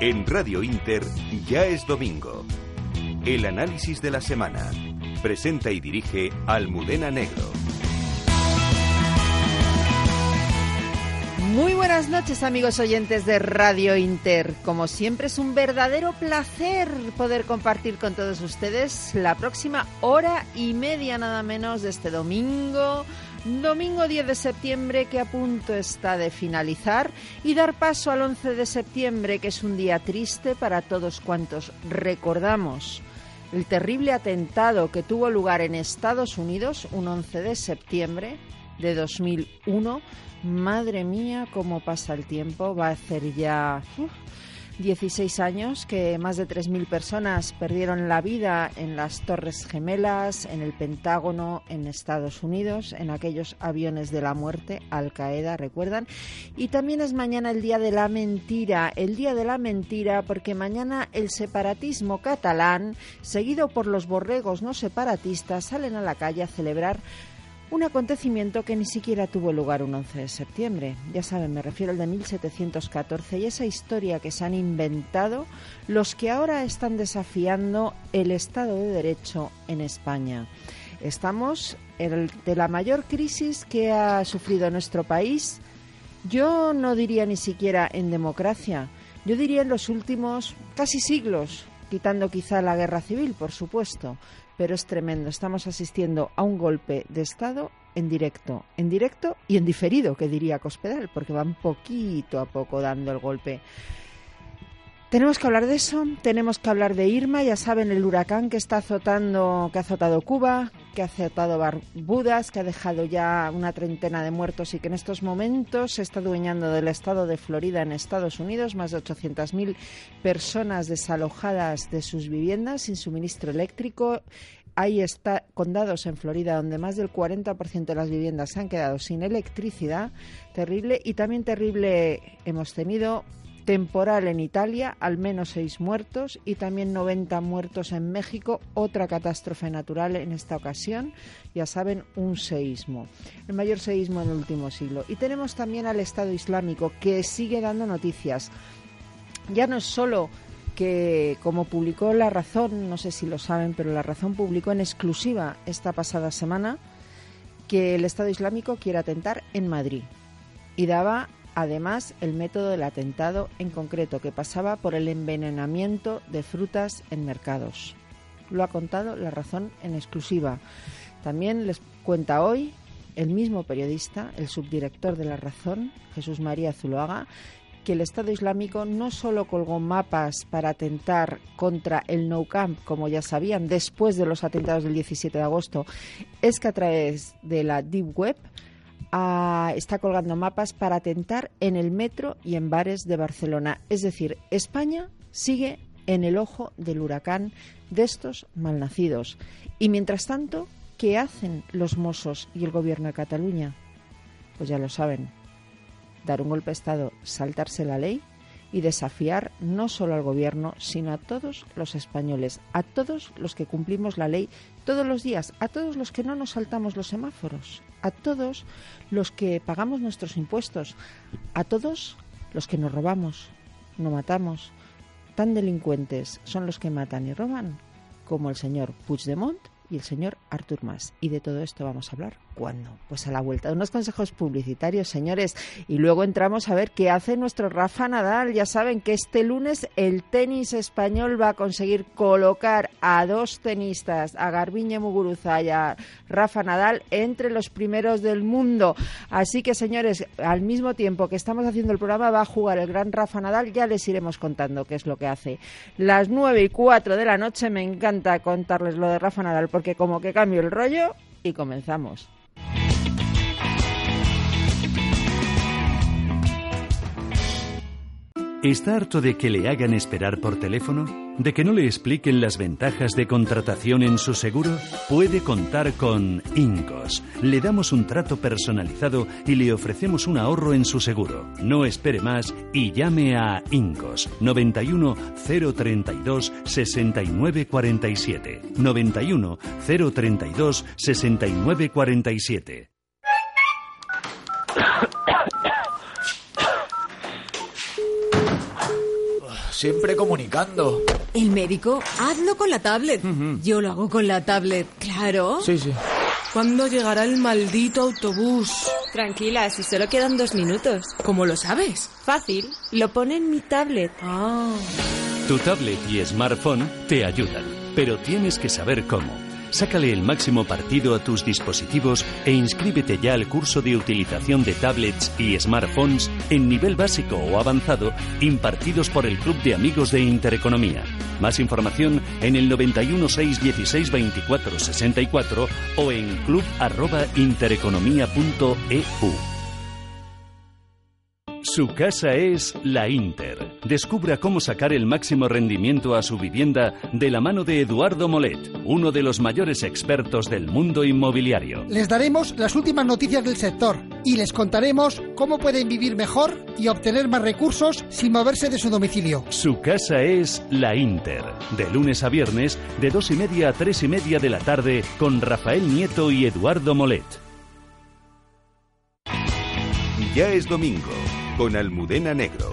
En Radio Inter ya es domingo. El análisis de la semana. Presenta y dirige Almudena Negro. Muy buenas noches amigos oyentes de Radio Inter. Como siempre es un verdadero placer poder compartir con todos ustedes la próxima hora y media nada menos de este domingo Domingo 10 de septiembre que a punto está de finalizar y dar paso al 11 de septiembre que es un día triste para todos cuantos recordamos el terrible atentado que tuvo lugar en Estados Unidos un 11 de septiembre de 2001. Madre mía, cómo pasa el tiempo. Va a hacer ya 16 años que más de 3.000 personas perdieron la vida en las Torres Gemelas, en el Pentágono, en Estados Unidos, en aquellos aviones de la muerte, Al Qaeda, recuerdan. Y también es mañana el Día de la Mentira, el Día de la Mentira porque mañana el separatismo catalán, seguido por los borregos no separatistas, salen a la calle a celebrar un acontecimiento que ni siquiera tuvo lugar un 11 de septiembre. Ya saben, me refiero al de 1714 y esa historia que se han inventado los que ahora están desafiando el Estado de Derecho en España. Estamos en de la mayor crisis que ha sufrido nuestro país. Yo no diría ni siquiera en democracia, yo diría en los últimos casi siglos, quitando quizá la guerra civil, por supuesto pero es tremendo. Estamos asistiendo a un golpe de Estado en directo, en directo y en diferido, que diría Cospedal, porque van poquito a poco dando el golpe. Tenemos que hablar de eso, tenemos que hablar de Irma, ya saben el huracán que está azotando, que ha azotado Cuba, que ha azotado Barbudas, que ha dejado ya una treintena de muertos y que en estos momentos se está adueñando del estado de Florida en Estados Unidos, más de 800.000 personas desalojadas de sus viviendas sin suministro eléctrico. Hay está, condados en Florida donde más del 40% de las viviendas se han quedado sin electricidad, terrible. Y también terrible hemos tenido temporal en Italia, al menos seis muertos y también 90 muertos en México, otra catástrofe natural en esta ocasión, ya saben, un seísmo, el mayor seísmo en el último siglo. Y tenemos también al Estado Islámico que sigue dando noticias. Ya no es solo que, como publicó La Razón, no sé si lo saben, pero La Razón publicó en exclusiva esta pasada semana que el Estado Islámico quiere atentar en Madrid y daba además el método del atentado en concreto, que pasaba por el envenenamiento de frutas en mercados. Lo ha contado La Razón en exclusiva. También les cuenta hoy el mismo periodista, el subdirector de La Razón, Jesús María Zuloaga, que el Estado Islámico no solo colgó mapas para atentar contra el No Camp, como ya sabían, después de los atentados del 17 de agosto, es que a través de la Deep Web está colgando mapas para atentar en el metro y en bares de Barcelona. Es decir, España sigue en el ojo del huracán de estos malnacidos. Y mientras tanto, ¿qué hacen los Mossos y el gobierno de Cataluña? Pues ya lo saben, dar un golpe de Estado, saltarse la ley y desafiar no solo al gobierno, sino a todos los españoles, a todos los que cumplimos la ley todos los días, a todos los que no nos saltamos los semáforos, a todos los que pagamos nuestros impuestos, a todos los que nos robamos, no matamos. Tan delincuentes son los que matan y roban como el señor Puigdemont y el señor Artur Mas. Y de todo esto vamos a hablar cuándo. Pues a la vuelta de unos consejos publicitarios, señores. Y luego entramos a ver qué hace nuestro Rafa Nadal. Ya saben que este lunes el tenis español va a conseguir colocar a dos tenistas, a Garbiñe Muguruza y a Rafa Nadal, entre los primeros del mundo. Así que, señores, al mismo tiempo que estamos haciendo el programa, va a jugar el gran Rafa Nadal. Ya les iremos contando qué es lo que hace. Las nueve y cuatro de la noche me encanta contarles lo de Rafa Nadal porque como que cambio el rollo y comenzamos. ¿Está harto de que le hagan esperar por teléfono? ¿De que no le expliquen las ventajas de contratación en su seguro? Puede contar con Incos. Le damos un trato personalizado y le ofrecemos un ahorro en su seguro. No espere más y llame a Incos 91 032 6947. 91 032 6947. Siempre comunicando. El médico, hazlo con la tablet. Yo lo hago con la tablet, claro. Sí, sí. ¿Cuándo llegará el maldito autobús? Tranquila, si solo quedan dos minutos. ¿Cómo lo sabes? Fácil, lo pone en mi tablet. Ah. Tu tablet y smartphone te ayudan, pero tienes que saber cómo. Sácale el máximo partido a tus dispositivos e inscríbete ya al curso de utilización de tablets y smartphones en nivel básico o avanzado impartidos por el Club de Amigos de Intereconomía. Más información en el 91 616 24 64 o en club@intereconomía.eu. Su casa es la Inter. Descubra cómo sacar el máximo rendimiento a su vivienda de la mano de Eduardo Molet, uno de los mayores expertos del mundo inmobiliario. Les daremos las últimas noticias del sector y les contaremos cómo pueden vivir mejor y obtener más recursos sin moverse de su domicilio. Su casa es la Inter. De lunes a viernes, de dos y media a tres y media de la tarde, con Rafael Nieto y Eduardo Molet. Ya es domingo, con Almudena Negro.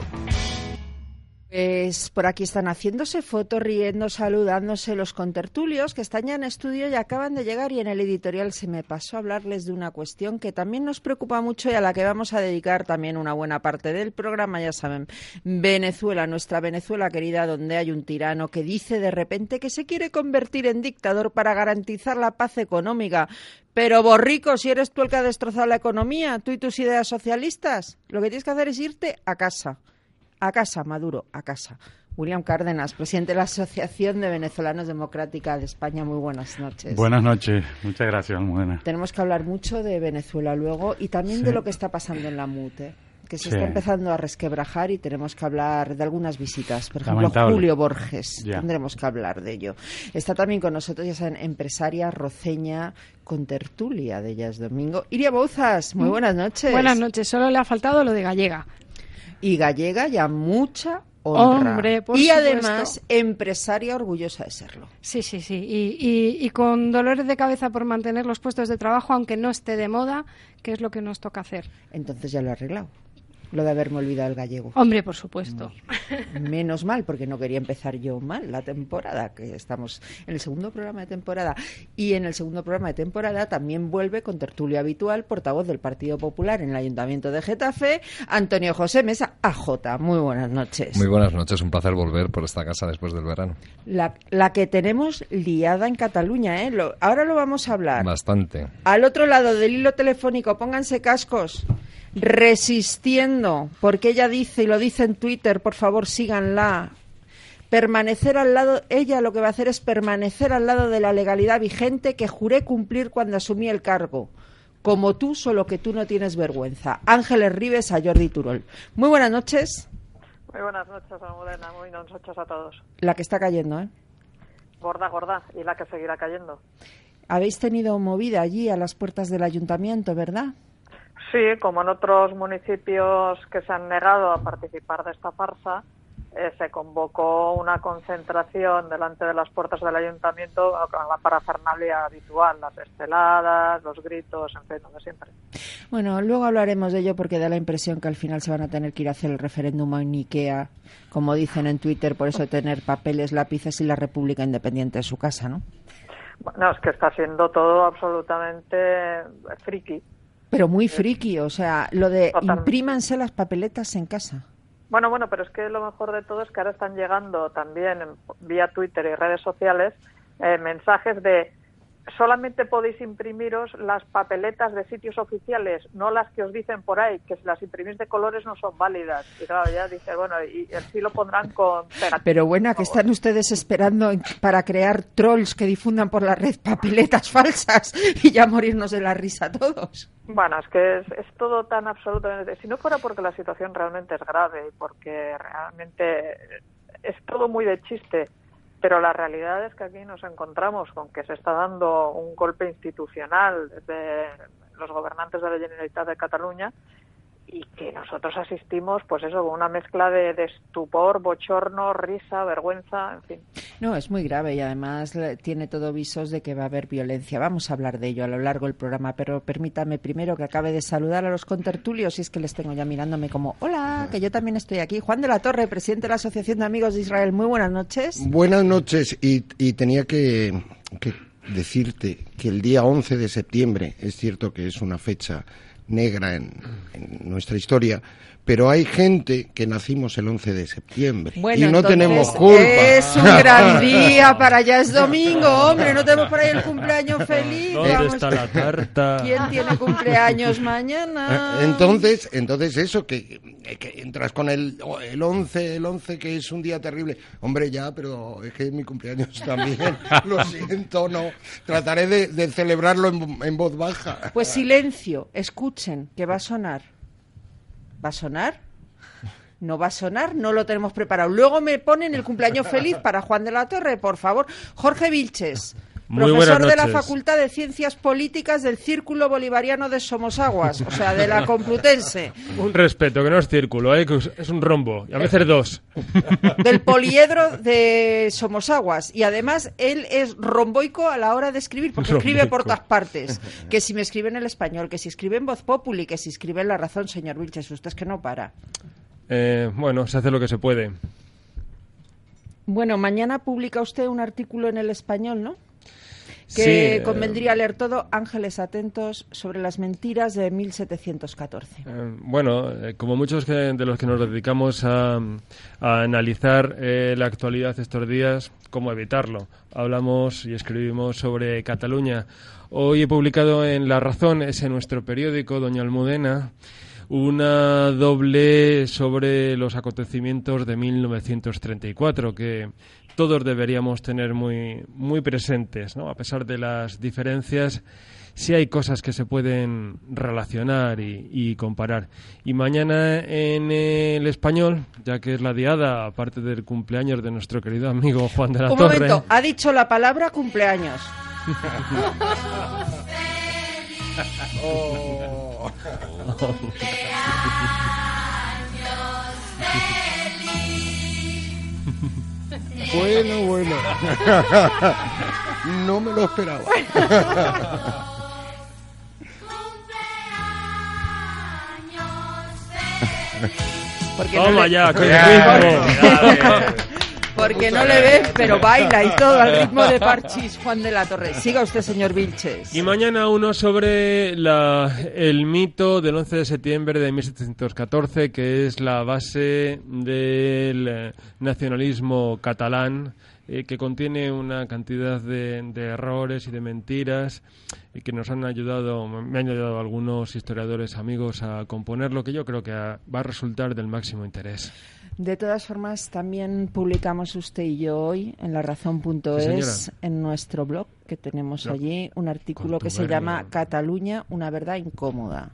Pues por aquí están haciéndose fotos, riendo, saludándose los contertulios que están ya en estudio y acaban de llegar y en el editorial se me pasó a hablarles de una cuestión que también nos preocupa mucho y a la que vamos a dedicar también una buena parte del programa, ya saben, Venezuela, nuestra Venezuela querida, donde hay un tirano que dice de repente que se quiere convertir en dictador para garantizar la paz económica. Pero borrico, si eres tú el que ha destrozado la economía, tú y tus ideas socialistas, lo que tienes que hacer es irte a casa. A casa, Maduro, a casa. William Cárdenas, presidente de la Asociación de Venezolanos Democrática de España. Muy buenas noches. Buenas noches, muchas gracias, Almudena. Tenemos que hablar mucho de Venezuela luego y también Sí. de lo que está pasando en la MUTE, que se Sí. está empezando a resquebrajar y tenemos que hablar de algunas visitas. Por ejemplo, Lamentable. Julio Borges, Ya. tendremos que hablar de ello. Está también con nosotros, ya saben, empresaria roceña con tertulia de Ellas Domingo. Iria Bouzas, muy buenas noches. Buenas noches, solo le ha faltado lo de gallega. Y gallega ya mucha honra. Hombre, por y supuesto. además empresaria orgullosa de serlo. Sí, sí, sí. Y, y- y con dolores de cabeza por mantener los puestos de trabajo, aunque no esté de moda, que es lo que nos toca hacer. Entonces ya lo he arreglado. Lo de haberme olvidado el gallego. Hombre, por supuesto. Menos mal, porque no quería empezar yo mal la temporada, que estamos en el segundo programa de temporada. Y en el segundo programa de temporada también vuelve con tertulia habitual, portavoz del Partido Popular en el Ayuntamiento de Getafe, Antonio José Mesa, AJ. Muy buenas noches. Muy buenas noches, un placer volver por esta casa después del verano. La, la que tenemos liada en Cataluña, ¿eh? Lo- ahora lo vamos a hablar. Bastante. Al otro lado del hilo telefónico, pónganse cascos. Resistiendo, porque ella dice, y lo dice en Twitter, por favor síganla. Permanecer al lado, ella lo que va a hacer es permanecer al lado de la legalidad vigente que juré cumplir cuando asumí el cargo. Como tú, solo que tú no tienes vergüenza. Ángeles Rives a Jordi Turol. Muy buenas noches. Muy buenas noches, Almudena. Muy buenas noches a todos. La que está cayendo, ¿eh? Gorda, gorda. Y la que seguirá cayendo. Habéis tenido movida allí a las puertas del ayuntamiento, ¿verdad? Sí, como en otros municipios que se han negado a participar de esta farsa, eh, se convocó una concentración delante de las puertas del ayuntamiento con la parafernalia habitual, las esteladas, los gritos, en fin, lo de siempre. Bueno, luego hablaremos de ello porque da la impresión que al final se van a tener que ir a hacer el referéndum en Ikea, como dicen en Twitter, por eso tener papeles, lápices y la República Independiente en su casa, ¿no? Bueno, es que está siendo todo absolutamente friki. Pero muy friki, o sea, lo de Totalmente. imprímanse las papeletas en casa. Bueno, bueno, pero es que lo mejor de todo es que ahora están llegando también en- vía Twitter y redes sociales eh, mensajes de solamente podéis imprimiros las papeletas de sitios oficiales, no las que os dicen por ahí, que si las imprimís de colores no son válidas. Y claro, ya dice, bueno, y así lo pondrán con. Pero bueno, que están ustedes esperando para crear trolls que difundan por la red papeletas falsas y ya morirnos de la risa todos. Bueno, es que es, todo tan absolutamente... Si no fuera porque la situación realmente es grave, porque realmente es todo muy de chiste, pero la realidad es que aquí nos encontramos con que se está dando un golpe institucional de los gobernantes de la Generalitat de Cataluña y que nosotros asistimos, pues eso, con una mezcla de, estupor, bochorno, risa, vergüenza, en fin. No, es muy grave y además tiene todo visos de que va a haber violencia. Vamos a hablar de ello a lo largo del programa, pero permítame primero que acabe de saludar a los contertulios, y es que les tengo ya mirándome como, hola, que yo también estoy aquí. Juan de la Torre, presidente de la Asociación de Amigos de Israel, muy buenas noches. Buenas noches, y, y tenía que, que decirte que el día 11 de septiembre, es cierto que es una fecha negra en, nuestra historia, pero hay gente que nacimos el 11 de septiembre y no tenemos culpa. Es un gran día para allá, es domingo, hombre, no tenemos por ahí el cumpleaños feliz. ¿Dónde está la tarta? ¿Quién tiene cumpleaños mañana? Eh, entonces, entonces eso, que, entras con el, el 11, el 11 que es un día terrible. Hombre, ya, pero es que es mi cumpleaños también, lo siento, no. Trataré de, celebrarlo en, en voz baja. Pues silencio, escuchen, que va a sonar. ¿Va a sonar? No va a sonar, no lo tenemos preparado. Luego me ponen el cumpleaños feliz para Juan de la Torre, por favor. Jorge Vilches, profesor de la Facultad de Ciencias Políticas del Círculo Bolivariano de Somosaguas, o sea, de la Complutense. Un respeto, que no es círculo, ¿eh? es un rombo, y a veces dos. Del poliedro de Somosaguas. Y además, él es romboico a la hora de escribir, porque escribe por todas partes. Que si me escribe en el español, que si escribe en voz populi, que si escribe en la razón, señor Vilches, usted es que no para. Eh, bueno, se hace lo que se puede. Bueno, mañana publica usted un artículo en el español, ¿no? Que eh, convendría leer todo, Ángeles Atentos, sobre las mentiras de 1714. Eh, bueno, eh, como muchos de los que nos dedicamos a, analizar la actualidad estos días, ¿cómo evitarlo? Hablamos y escribimos sobre Cataluña. Hoy he publicado en La Razón, ese nuestro periódico, Doña Almudena, una doble sobre los acontecimientos de 1934 que todos deberíamos tener muy, muy presentes, ¿no? A pesar de las diferencias, sí hay cosas que se pueden relacionar y, comparar. Y mañana en el español, ya que es la diada, aparte del cumpleaños de nuestro querido amigo Juan de la Un Momento, ha dicho la palabra cumpleaños. oh. Bueno, bueno. no me lo esperaba. Porque Toma no ya, Porque no le ves, pero baila y todo al ritmo de Parchis, Juan de la Torre. Siga usted, señor Vilches. Y mañana uno sobre la, el mito del 11 de septiembre de 1714, que es la base del nacionalismo catalán, eh, que contiene una cantidad de, de, errores y de mentiras y que nos han ayudado, me han ayudado algunos historiadores amigos a componer lo que yo creo que va a resultar del máximo interés. De todas formas, también publicamos usted y yo hoy en la razón.es, en nuestro blog, que tenemos allí, un artículo que se llama Cataluña, una verdad incómoda.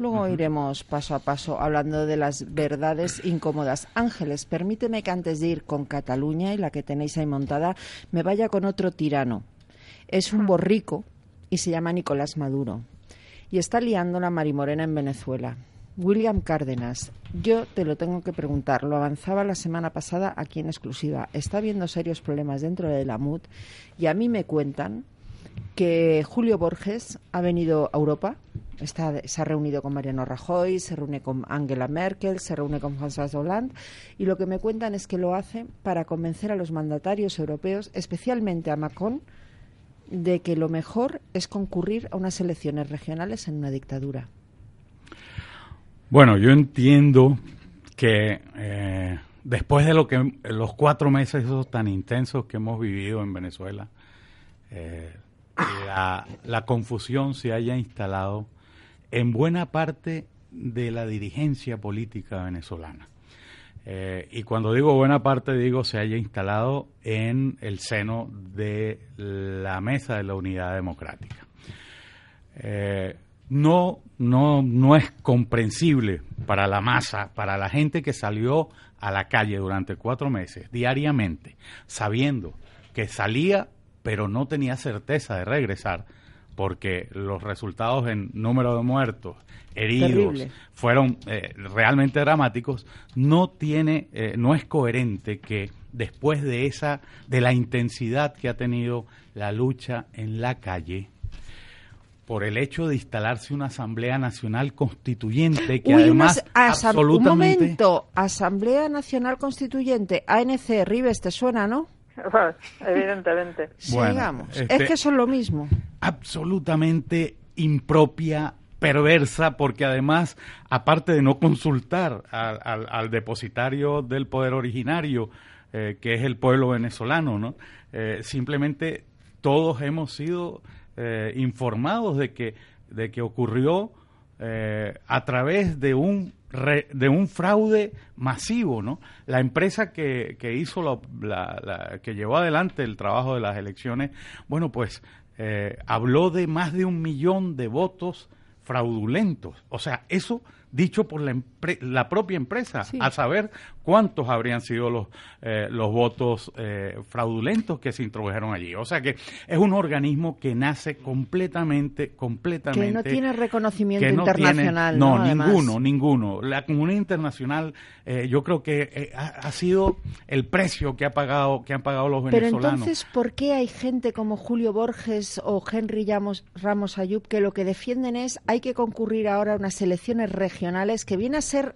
Luego iremos paso a paso hablando de las verdades incómodas. Ángeles, permíteme que antes de ir con Cataluña y la que tenéis ahí montada, me vaya con otro tirano. Es un borrico y se llama Nicolás Maduro. Y está liando la marimorena en Venezuela. William Cárdenas, yo te lo tengo que preguntar, lo avanzaba la semana pasada aquí en exclusiva. Está habiendo serios problemas dentro de la MUD y a mí me cuentan que Julio Borges ha venido a Europa, está, se ha reunido con Mariano Rajoy, se reúne con Angela Merkel, se reúne con François Hollande y lo que me cuentan es que lo hace para convencer a los mandatarios europeos, especialmente a Macron, de que lo mejor es concurrir a unas elecciones regionales en una dictadura. Bueno, yo entiendo que eh, después de lo que los cuatro meses esos tan intensos que hemos vivido en Venezuela, eh, la, confusión se haya instalado en buena parte de la dirigencia política venezolana. Eh, y cuando digo buena parte, digo se haya instalado en el seno de la mesa de la unidad democrática. No, no, no es comprensible para la masa, para la gente que salió a la calle durante cuatro meses, diariamente, sabiendo que salía, pero no tenía certeza de regresar, porque los resultados en número de muertos, heridos, fueron eh, realmente dramáticos, no tiene, eh, no es coherente que después de esa, de la intensidad que ha tenido la lucha en la calle, por el hecho de instalarse una Asamblea Nacional Constituyente que además absolutamente... Un momento, Asamblea Nacional Constituyente, ANC, Rives, ¿te suena, no? Evidentemente. Bueno, es este que son lo mismo. Absolutamente impropia, perversa, porque además, aparte de no consultar al, depositario del poder originario, eh, que es el pueblo venezolano, ¿no? Eh, simplemente todos hemos sido eh, informados de que, de que ocurrió eh, a través de un, de un fraude masivo, ¿no? La empresa que, que hizo la, que llevó adelante el trabajo de las elecciones, bueno, pues eh, habló de más de un millón de votos fraudulentos. O sea, eso dicho por la, la propia empresa, a saber cuántos habrían sido los, eh, los votos eh, fraudulentos que se introdujeron allí. O sea que es un organismo que nace completamente, completamente... Que no tiene reconocimiento internacional. no, ninguno, ninguno. La comunidad internacional eh, yo creo que ha, sido el precio que, ha pagado, que han pagado los venezolanos. Pero entonces, ¿por qué hay gente como Julio Borges o Henry Ramos, Ramos Ayub que lo que defienden es hay que concurrir ahora a unas elecciones regionales que viene a ser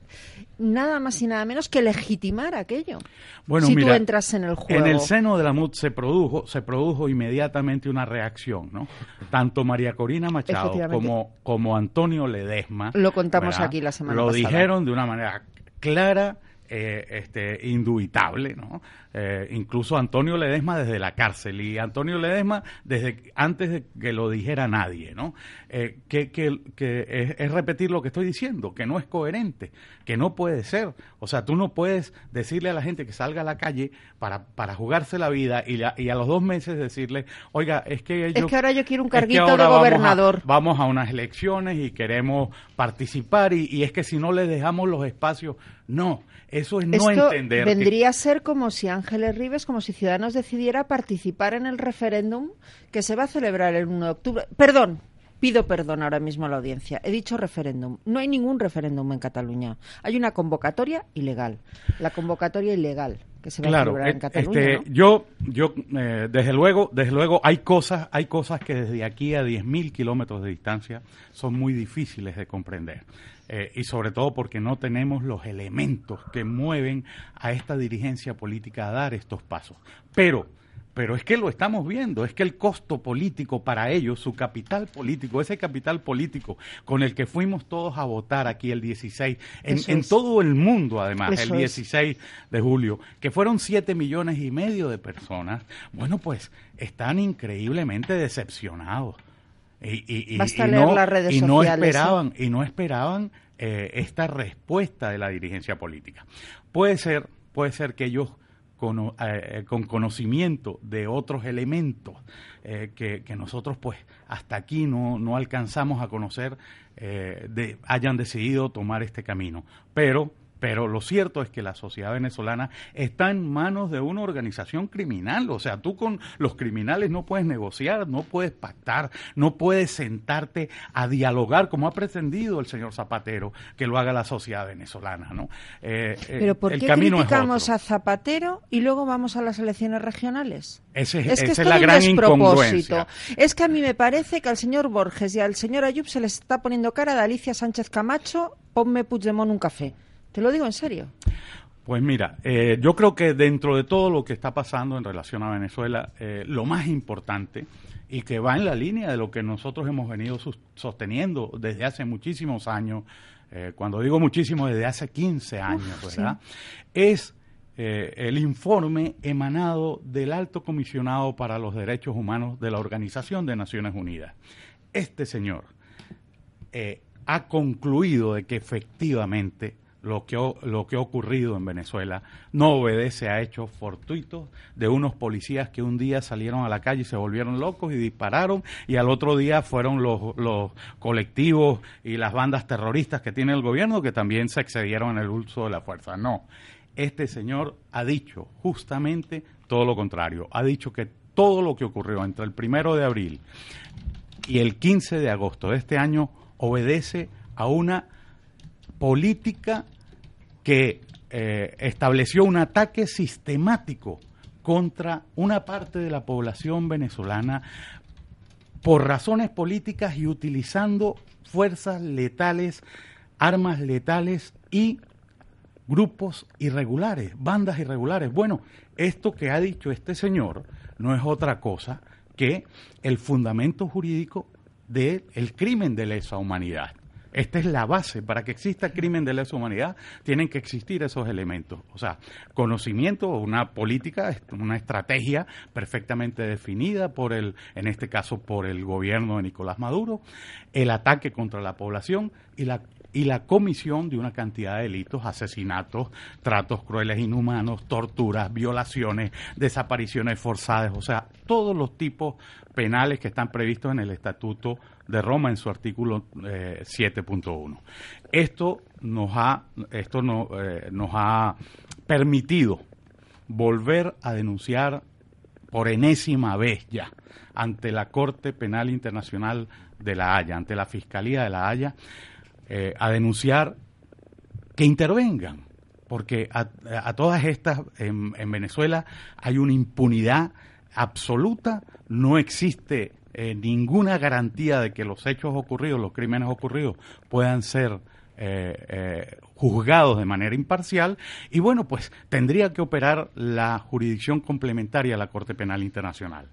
nada más y nada menos que legitimar aquello. Bueno, si tú entras en el juego. En el seno de la MUD se produjo, se produjo inmediatamente una reacción, ¿no? Tanto María Corina Machado como, como Antonio Ledesma. Lo contamos aquí la semana pasada. Lo dijeron de una manera clara, eh, este, indubitable, ¿no? Eh, incluso Antonio Ledesma desde la cárcel y Antonio Ledesma desde antes de que lo dijera nadie, ¿no? Eh, que, que, que es, repetir lo que estoy diciendo, que no es coherente, que no puede ser. O sea, tú no puedes decirle a la gente que salga a la calle para, para jugarse la vida y, y a los dos meses decirle, oiga, es que yo, Es que ahora yo quiero un carguito de gobernador. Vamos a, unas elecciones y queremos participar y, y es que si no le dejamos los espacios, no, eso es no entender. Vendría a ser como si Ángeles Rives, como si Ciudadanos decidiera participar en el referéndum que se va a celebrar el 1 de octubre. Perdón, pido perdón ahora mismo a la audiencia. He dicho referéndum. No hay ningún referéndum en Cataluña. Hay una convocatoria ilegal. La convocatoria ilegal que se va a celebrar en eh, Cataluña. Este, Yo, yo eh, desde luego, desde luego, hay cosas, hay cosas que desde aquí a 10.000 kilómetros de distancia son muy difíciles de comprender. Eh, y sobre todo porque no tenemos los elementos que mueven a esta dirigencia política a dar estos pasos. Pero, pero es que lo estamos viendo, es que el costo político para ellos, su capital político, ese capital político con el que fuimos todos a votar aquí el 16, en, todo el mundo además, el 16 de julio, que fueron 7 millones y medio de personas, bueno, pues están increíblemente decepcionados. Y, no, y no esperaban, y no esperaban eh, esta respuesta de la dirigencia política. Puede ser, puede ser que ellos con, eh, con conocimiento de otros elementos eh, que, que, nosotros pues hasta aquí no, no alcanzamos a conocer, de, hayan decidido tomar este camino. Pero pero lo cierto es que la sociedad venezolana está en manos de una organización criminal. O sea, tú con los criminales no puedes negociar, no puedes pactar, no puedes sentarte a dialogar como ha pretendido el señor Zapatero que lo haga la sociedad venezolana. ¿no? Eh, eh, pero ¿por qué criticamos a Zapatero y luego vamos a las elecciones regionales? Ese, es que esa es, la gran incongruencia. Es que a mí me parece que al señor Borges y al señor Ayub se les está poniendo cara de Alicia Sánchez Camacho, ponme Puigdemont un café. Te lo digo en serio. Pues mira, eh, yo creo que dentro de todo lo que está pasando en relación a Venezuela, eh, lo más importante y que va en la línea de lo que nosotros hemos venido sosteniendo desde hace muchísimos años, eh, cuando digo muchísimo, desde hace 15 años, ¿verdad? Es el informe emanado del Alto Comisionado para los Derechos Humanos de la Organización de Naciones Unidas. Este señor ha concluido de que efectivamente lo que, lo que ha ocurrido en Venezuela no obedece a hechos fortuitos de unos policías que un día salieron a la calle y se volvieron locos y dispararon y al otro día fueron los, los colectivos y las bandas terroristas que tiene el gobierno que también se excedieron en el uso de la fuerza. No, este señor ha dicho justamente todo lo contrario. Ha dicho que todo lo que ocurrió entre el primero de abril y el 15 de agosto de este año obedece a una política que eh, estableció un ataque sistemático contra una parte de la población venezolana por razones políticas y utilizando fuerzas letales, armas letales y grupos irregulares, bandas irregulares. Bueno, esto que ha dicho este señor no es otra cosa que el fundamento jurídico del crimen de lesa humanidad. Esta es la base. Para que exista crimen de lesa humanidad, tienen que existir esos elementos. O sea, conocimiento, una política, una estrategia perfectamente definida por el, en este caso, por el gobierno de Nicolás Maduro, el ataque contra la población y la y la comisión de una cantidad de delitos, asesinatos, tratos crueles, inhumanos, torturas, violaciones, desapariciones forzadas, o sea, todos los tipos penales que están previstos en el Estatuto de Roma en su artículo 7.1. Eh, esto nos ha, esto no, eh, nos ha permitido volver a denunciar por enésima vez ya ante la Corte Penal Internacional de La Haya, ante la Fiscalía de La Haya, eh, a denunciar que intervengan, porque a, todas estas en, Venezuela hay una impunidad absoluta, no existe eh, ninguna garantía de que los hechos ocurridos, los crímenes ocurridos puedan ser eh, juzgados de manera imparcial y bueno, pues tendría que operar la jurisdicción complementaria a la Corte Penal Internacional.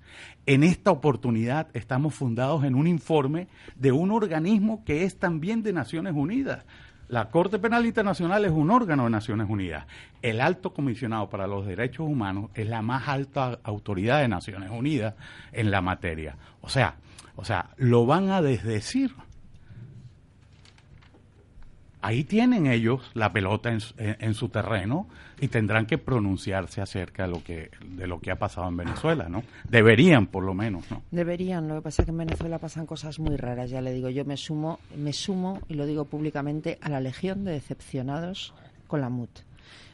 En esta oportunidad estamos fundados en un informe de un organismo que es también de Naciones Unidas. La Corte Penal Internacional es un órgano de Naciones Unidas. El Alto Comisionado para los Derechos Humanos es la más alta autoridad de Naciones Unidas en la materia. O sea, o sea, lo van a desdecir ahí tienen ellos la pelota en, su terreno y tendrán que pronunciarse acerca de lo que de lo que ha pasado en Venezuela, ¿no? Deberían, por lo menos, ¿no? Deberían. Lo que pasa es que en Venezuela pasan cosas muy raras. Ya le digo, yo me sumo, me sumo y lo digo públicamente a la legión de decepcionados con la MUT.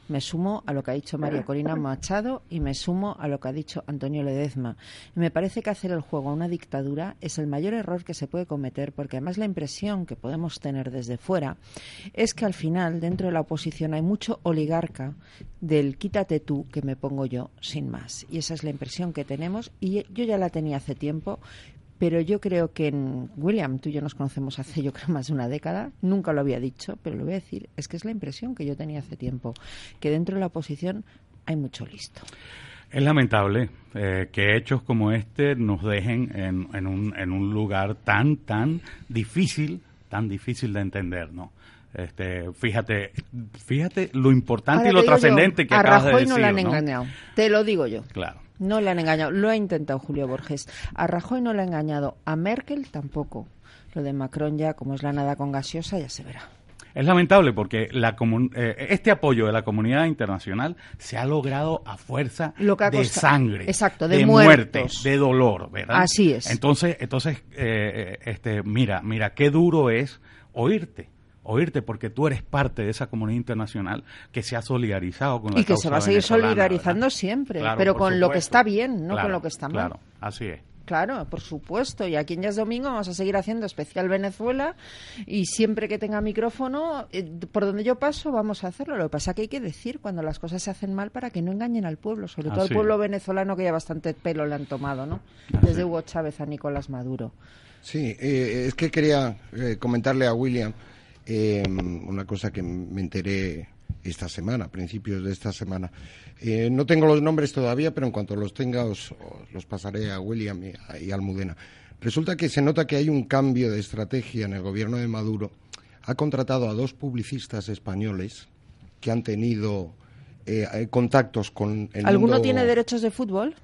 Me sumo a lo que ha dicho María Corina Machado y me sumo a lo que ha dicho Antonio Ledezma. me parece que hacer el juego a una dictadura es el mayor error que se puede cometer porque además la impresión que podemos tener desde fuera es que al final dentro de la oposición hay mucho oligarca del quítate tú que me pongo yo sin más. Y esa es la impresión que tenemos y yo ya la tenía hace tiempo pero yo creo que en William, tú y yo nos conocemos hace yo creo más de una década, nunca lo había dicho, pero lo voy a decir, es que es la impresión que yo tenía hace tiempo, que dentro de la oposición hay mucho listo. Es lamentable eh, que hechos como este nos dejen en, en, un, en un lugar tan, tan difícil, tan difícil de entender, ¿no? Este, fíjate, fíjate lo importante y lo trascendente que acabas de decir. no le han engañado, te lo digo yo. Claro. No le han engañado. Lo ha intentado Julio Borges. A Rajoy no le ha engañado. A Merkel tampoco. Lo de Macron ya, como es la nada con gaseosa, ya se verá. Es lamentable porque la eh, este apoyo de la comunidad internacional se ha logrado a fuerza de sangre, Exacto, de, de de dolor, ¿verdad? Así es. Entonces, entonces, eh, este, mira, mira qué duro es oírte oírte porque tú eres parte de esa comunidad internacional que se ha solidarizado con la Y que se va a seguir solidarizando siempre, pero con lo que está bien, no con lo que está mal. Claro, así es. Claro, por supuesto. Y aquí en Ya es Domingo vamos a seguir haciendo especial Venezuela y siempre que tenga micrófono, eh, por donde yo paso, vamos a hacerlo. Lo que pasa es que hay que decir cuando las cosas se hacen mal para que no engañen al pueblo, sobre todo al pueblo venezolano que ya bastante pelo le han tomado, ¿no? Desde Hugo Chávez a Nicolás Maduro. Sí, eh, es que quería eh, comentarle a William eh, una cosa que me enteré esta semana, a principios de esta semana. Eh, no tengo los nombres todavía, pero en cuanto los tenga os, los pasaré a William y a, Almudena. Resulta que se nota que hay un cambio de estrategia en el gobierno de Maduro. Ha contratado a dos publicistas españoles que han tenido eh, contactos con el ¿Alguno tiene derechos de fútbol?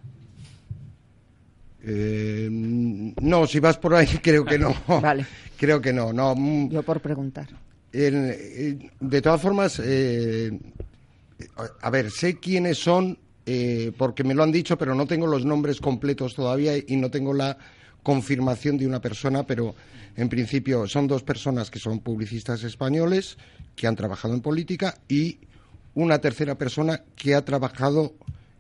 Eh, no, si vas por ahí creo que no. vale. Creo que no. no. Mm. Yo por preguntar. de todas formas, a ver, sé quiénes son porque me lo han dicho, pero no tengo los nombres completos todavía y no tengo la confirmación de una persona, pero en principio son dos personas que son publicistas españoles que han trabajado en política y una tercera persona que ha trabajado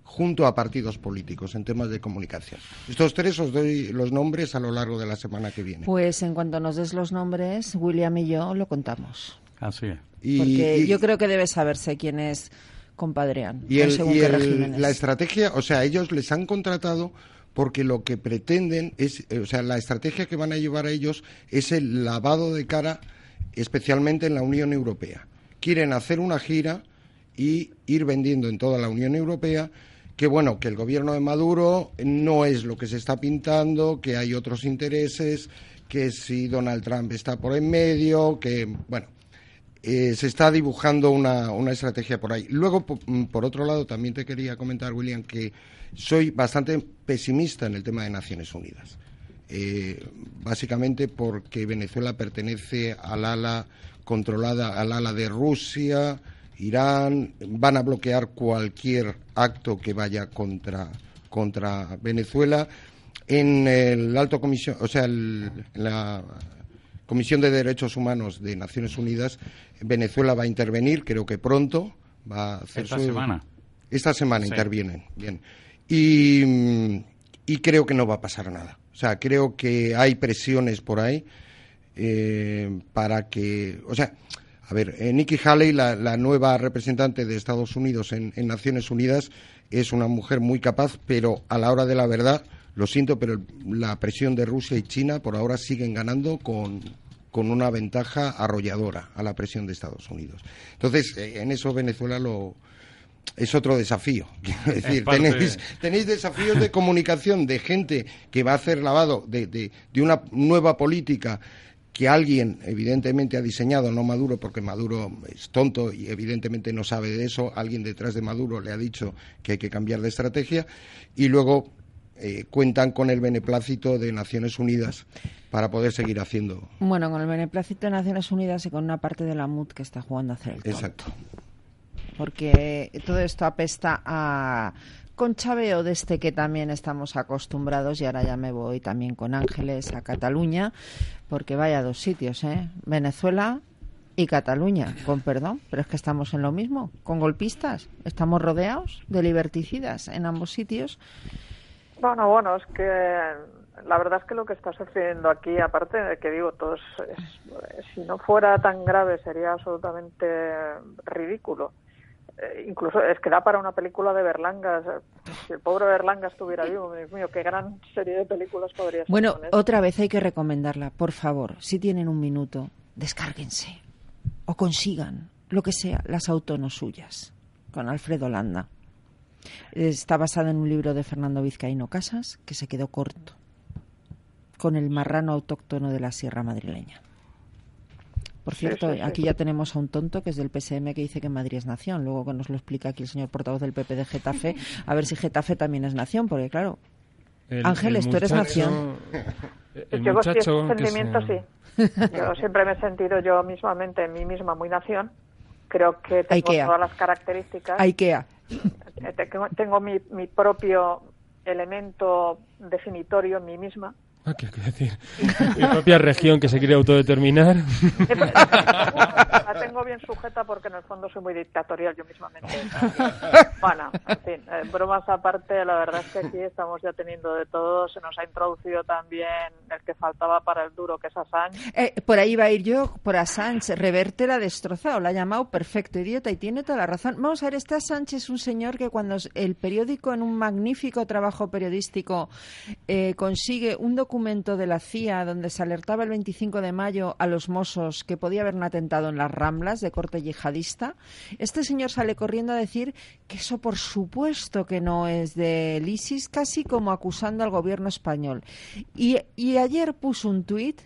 junto a partidos políticos en temas de comunicación. Estos tres os doy los nombres a lo largo de la semana que viene. Pues en cuanto nos des los nombres, William y yo lo contamos. Así es. Porque yo creo que debe saberse quién es compadrean. Y, la estrategia, o sea, ellos les han contratado porque lo que pretenden es, o sea, la estrategia que van a llevar a ellos es el lavado de cara, especialmente en la Unión Europea. Quieren hacer una gira y ir vendiendo en toda la Unión Europea que bueno, que el gobierno de Maduro no es lo que se está pintando, que hay otros intereses, que si Donald Trump está por en medio, que bueno, eh, se está dibujando una, una, estrategia por ahí. Luego, mm, por, otro lado, también te quería comentar, William, que soy bastante pesimista en el tema de Naciones Unidas. Eh, básicamente porque Venezuela pertenece al ala controlada, al ala de Rusia, Irán, van a bloquear cualquier acto que vaya contra, contra Venezuela. En el alto comisión, o sea, la Comisión de Derechos Humanos de Naciones Unidas, Venezuela va a intervenir, creo que pronto, va a hacer esta semana. Esta semana intervienen, bien. Y, y, creo que no va a pasar nada. O sea, creo que hay presiones por ahí eh, para que, o sea, a ver, eh, Nikki Haley, la, nueva representante de Estados Unidos en, Naciones Unidas, es una mujer muy capaz, pero a la hora de la verdad, lo siento, pero la presión de Rusia y China por ahora siguen ganando con, una ventaja arrolladora a la presión de Estados Unidos. Entonces, eh, en eso Venezuela lo, es otro desafío. Es decir, tenéis, desafíos de comunicación de gente que va a hacer lavado de, de una nueva política que alguien evidentemente ha diseñado, no Maduro, porque Maduro es tonto y evidentemente no sabe de eso, alguien detrás de Maduro le ha dicho que hay que cambiar de estrategia y luego eh, cuentan con el beneplácito de Naciones Unidas para poder seguir haciendo. Bueno, con el beneplácito de Naciones Unidas y con una parte de la MUD que está jugando a hacer el tonto. Exacto. Porque todo esto apesta a con chaveo de este que también estamos acostumbrados y ahora ya me voy también con Ángeles a Cataluña, porque vaya dos sitios, ¿eh? Venezuela y Cataluña, con perdón, pero es que estamos en lo mismo, con golpistas, estamos rodeados de liberticidas en ambos sitios. Bueno, bueno, es que la verdad es que lo que está sucediendo aquí, aparte de que digo, todos, si no fuera tan grave sería absolutamente ridículo eh, incluso es que da para una película de Berlanga. si el pobre Berlanga estuviera vivo, Dios mío, qué gran serie de películas podría ser. Bueno, otra vez hay que recomendarla, por favor, si tienen un minuto, descárguense o consigan lo que sea, las autónomas suyas, con Alfredo Landa. Está basada en un libro de Fernando Vizcaíno Casas que se quedó corto, con el marrano autóctono de la Sierra Madrileña. Por cierto, aquí ya tenemos a un tonto que es del PSM que dice que Madrid es nación. Luego que nos lo explica aquí el señor portavoz del PP de Getafe, a ver si Getafe también es nación, porque claro, Ángeles, tú eres nación. El yo muchacho sentimiento sí. Yo siempre me he sentido yo mismamente, en mí misma, muy nación. Creo que tengo todas las características. Ikea. Eh, tengo, mi, mi propio elemento definitorio en mí misma Ah, ¿qué, decir? Mi propia región que se quiere autodeterminar. La tengo bien sujeta porque en el fondo soy muy dictatorial yo mismamente. Bueno, en fin, eh, bromas aparte, la verdad es que aquí estamos ya teniendo de todo. Se nos ha introducido también el que faltaba para el duro, que es Assange. Eh, por ahí va a ir yo, por Assange. Reverte la ha destrozado, la ha llamado perfecto idiota y tiene toda la razón. Vamos a ver, este Assange es un señor que cuando el periódico, en un magnífico trabajo periodístico, eh, consigue un documento documento de la CIA donde se alertaba el 25 de mayo a los mozos que podía haber un atentado en las Ramblas de corte yihadista, este señor sale corriendo a decir que eso por supuesto que no es del ISIS, casi como acusando al gobierno español. Y, y ayer puso un tuit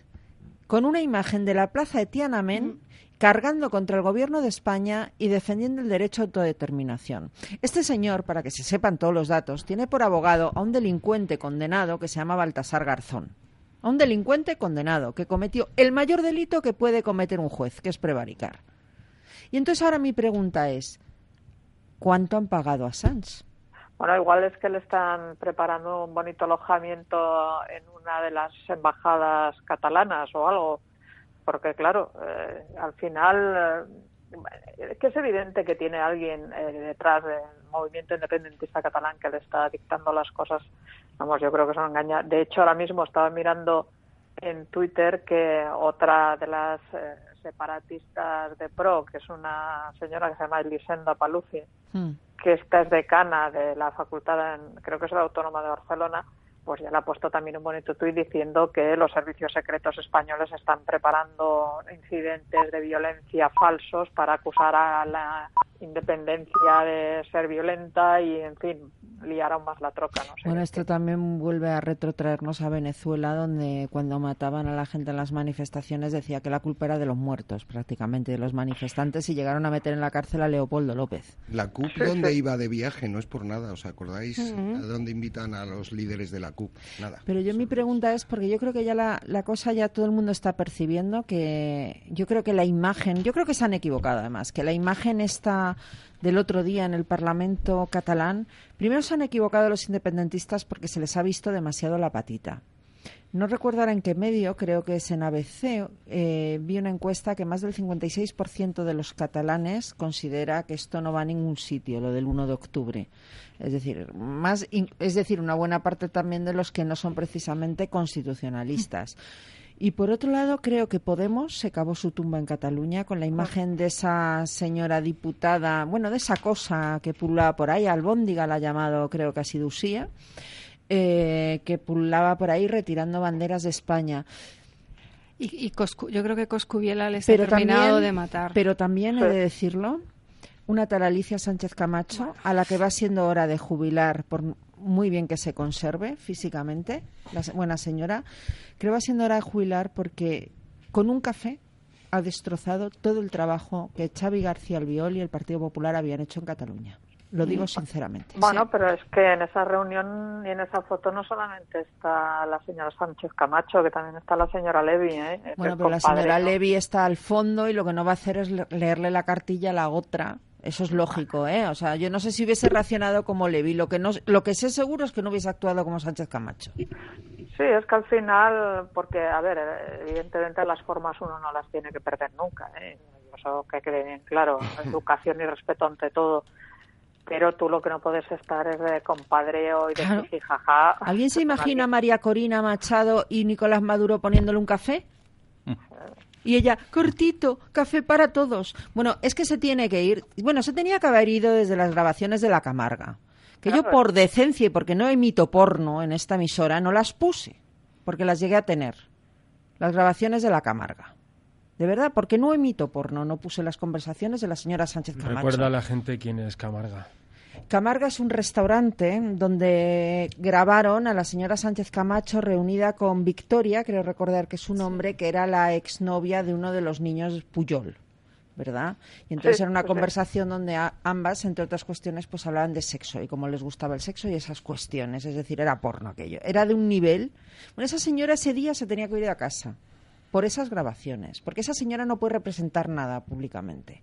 con una imagen de la plaza de Tiananmen cargando contra el gobierno de España y defendiendo el derecho a autodeterminación. Este señor, para que se sepan todos los datos, tiene por abogado a un delincuente condenado que se llama Baltasar Garzón. A un delincuente condenado que cometió el mayor delito que puede cometer un juez, que es prevaricar. Y entonces ahora mi pregunta es, ¿cuánto han pagado a Sanz? Bueno, igual es que le están preparando un bonito alojamiento en una de las embajadas catalanas o algo, porque claro, eh, al final eh, es que es evidente que tiene alguien eh, detrás del movimiento independentista catalán que le está dictando las cosas. Vamos, yo creo que son engaña. De hecho, ahora mismo estaba mirando en Twitter que otra de las separatistas de PRO, que es una señora que se llama Elisenda Paluci, hmm. que esta es decana de la facultad, en, creo que es la Autónoma de Barcelona, pues ya le ha puesto también un bonito tuit diciendo que los servicios secretos españoles están preparando incidentes de violencia falsos para acusar a la independencia de ser violenta y, en fin, liar aún más la troca. No bueno, esto también vuelve a retrotraernos a Venezuela, donde cuando mataban a la gente en las manifestaciones decía que la culpa era de los muertos, prácticamente, de los manifestantes, y llegaron a meter en la cárcel a Leopoldo López. La CUP, ¿dónde iba de viaje? No es por nada, ¿os acordáis? ¿A dónde invitan a los líderes de la CUP? Nada. Pero yo mi pregunta es, porque yo creo que ya la, la cosa ya todo el mundo está percibiendo, que yo creo que la imagen, yo creo que se han equivocado además, que la imagen está del otro día en el Parlamento catalán, primero se han equivocado los independentistas porque se les ha visto demasiado la patita. No recuerdo ahora en qué medio, creo que es en ABC, eh, vi una encuesta que más del 56% de los catalanes considera que esto no va a ningún sitio, lo del 1 de octubre. Es decir, más, es decir, una buena parte también de los que no son precisamente constitucionalistas. Y por otro lado, creo que Podemos se cavó su tumba en Cataluña con la imagen de esa señora diputada, bueno, de esa cosa que pulaba por ahí, Albóndiga la ha llamado, creo que ha sido Usía, eh, que pulaba por ahí retirando banderas de España. Y, yo creo que Coscubiela les ha terminado de matar. Pero también he de decirlo, una tal Alicia Sánchez Camacho, a la que va siendo hora de jubilar por muy bien que se conserve físicamente, la buena señora. Creo que va siendo hora de jubilar porque con un café ha destrozado todo el trabajo que Xavi García Albiol y el Partido Popular habían hecho en Cataluña. Lo digo mm. sinceramente. Bueno, pero es que en esa reunión y en esa foto no solamente está la señora Sánchez Camacho, que también está la señora Levy. ¿eh? Bueno, pero la señora Levy está al fondo y lo que no va a hacer es leerle la cartilla a la otra eso es lógico, ¿eh? O sea, yo no sé si hubiese reaccionado como Levi. Lo que, no, lo que sé seguro es que no hubiese actuado como Sánchez Camacho. Sí, es que al final, porque, a ver, evidentemente las formas uno no las tiene que perder nunca, ¿eh? Eso que quede bien claro, educación y respeto ante todo. Pero tú lo que no puedes estar es de compadreo y de claro. ¿Alguien se imagina a María Corina Machado y Nicolás Maduro poniéndole un café? Y ella, cortito, café para todos. Bueno, es que se tiene que ir. Bueno, se tenía que haber ido desde las grabaciones de La Camarga. Que yo por decencia y porque no emito porno en esta emisora, no las puse. Porque las llegué a tener. Las grabaciones de La Camarga. De verdad, porque no emito porno, no puse las conversaciones de la señora Sánchez Camacho. Recuerda a la gente quién es Camarga. Camarga es un restaurante donde grabaron a la señora Sánchez Camacho reunida con Victoria, creo recordar que es su nombre, que era la exnovia de uno de los niños Puyol. ¿verdad? Y entonces era una conversación donde ambas, entre otras cuestiones, pues hablaban de sexo y cómo les gustaba el sexo y esas cuestiones, es decir, era porno aquello. Era de un nivel. Bueno, esa señora ese día se tenía que ir a casa por esas grabaciones, porque esa señora no puede representar nada públicamente.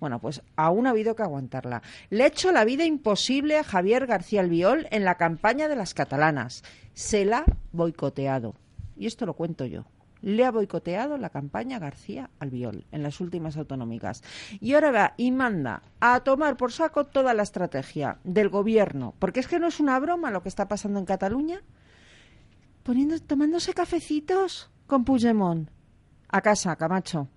Bueno, pues aún ha habido que aguantarla. Le ha hecho la vida imposible a Javier García Albiol en la campaña de las catalanas. Se la ha boicoteado. Y esto lo cuento yo. Le ha boicoteado la campaña García Albiol en las últimas autonómicas. Y ahora va y manda a tomar por saco toda la estrategia del gobierno. Porque es que no es una broma lo que está pasando en Cataluña. Poniendo, tomándose cafecitos con Puigdemont. A casa, Camacho.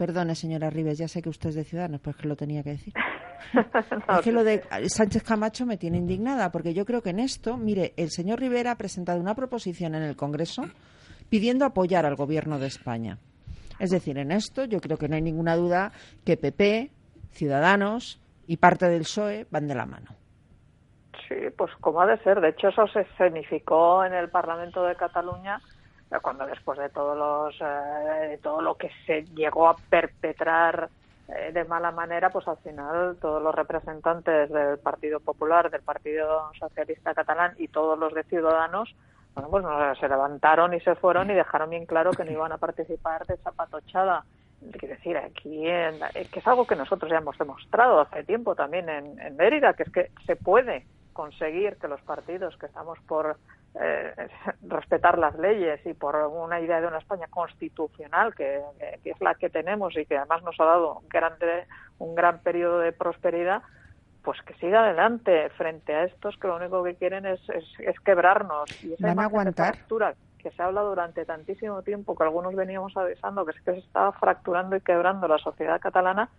Perdone, señora Rives, ya sé que usted es de Ciudadanos, pero es que lo tenía que decir. es que lo de Sánchez Camacho me tiene indignada, porque yo creo que en esto, mire, el señor Rivera ha presentado una proposición en el Congreso pidiendo apoyar al Gobierno de España. Es decir, en esto yo creo que no hay ninguna duda que PP, Ciudadanos y parte del PSOE van de la mano. Sí, pues como ha de ser. De hecho, eso se escenificó en el Parlamento de Cataluña cuando después de todos los de todo lo que se llegó a perpetrar de mala manera, pues al final todos los representantes del Partido Popular, del Partido Socialista Catalán y todos los de Ciudadanos, bueno, pues se levantaron y se fueron y dejaron bien claro que no iban a participar de esa patochada. Quiero decir, aquí que es algo que nosotros ya hemos demostrado hace tiempo también en, en Mérida, que es que se puede conseguir que los partidos que estamos por eh, respetar las leyes y por una idea de una España constitucional que, que, es la que tenemos y que además nos ha dado un, grande, un gran periodo de prosperidad, pues que siga adelante frente a estos que lo único que quieren es, es, quebrarnos. Y esa ¿Van a aguantar? Fractura que se ha hablado durante tantísimo tiempo, que algunos veníamos avisando que es que se estaba fracturando y quebrando la sociedad catalana,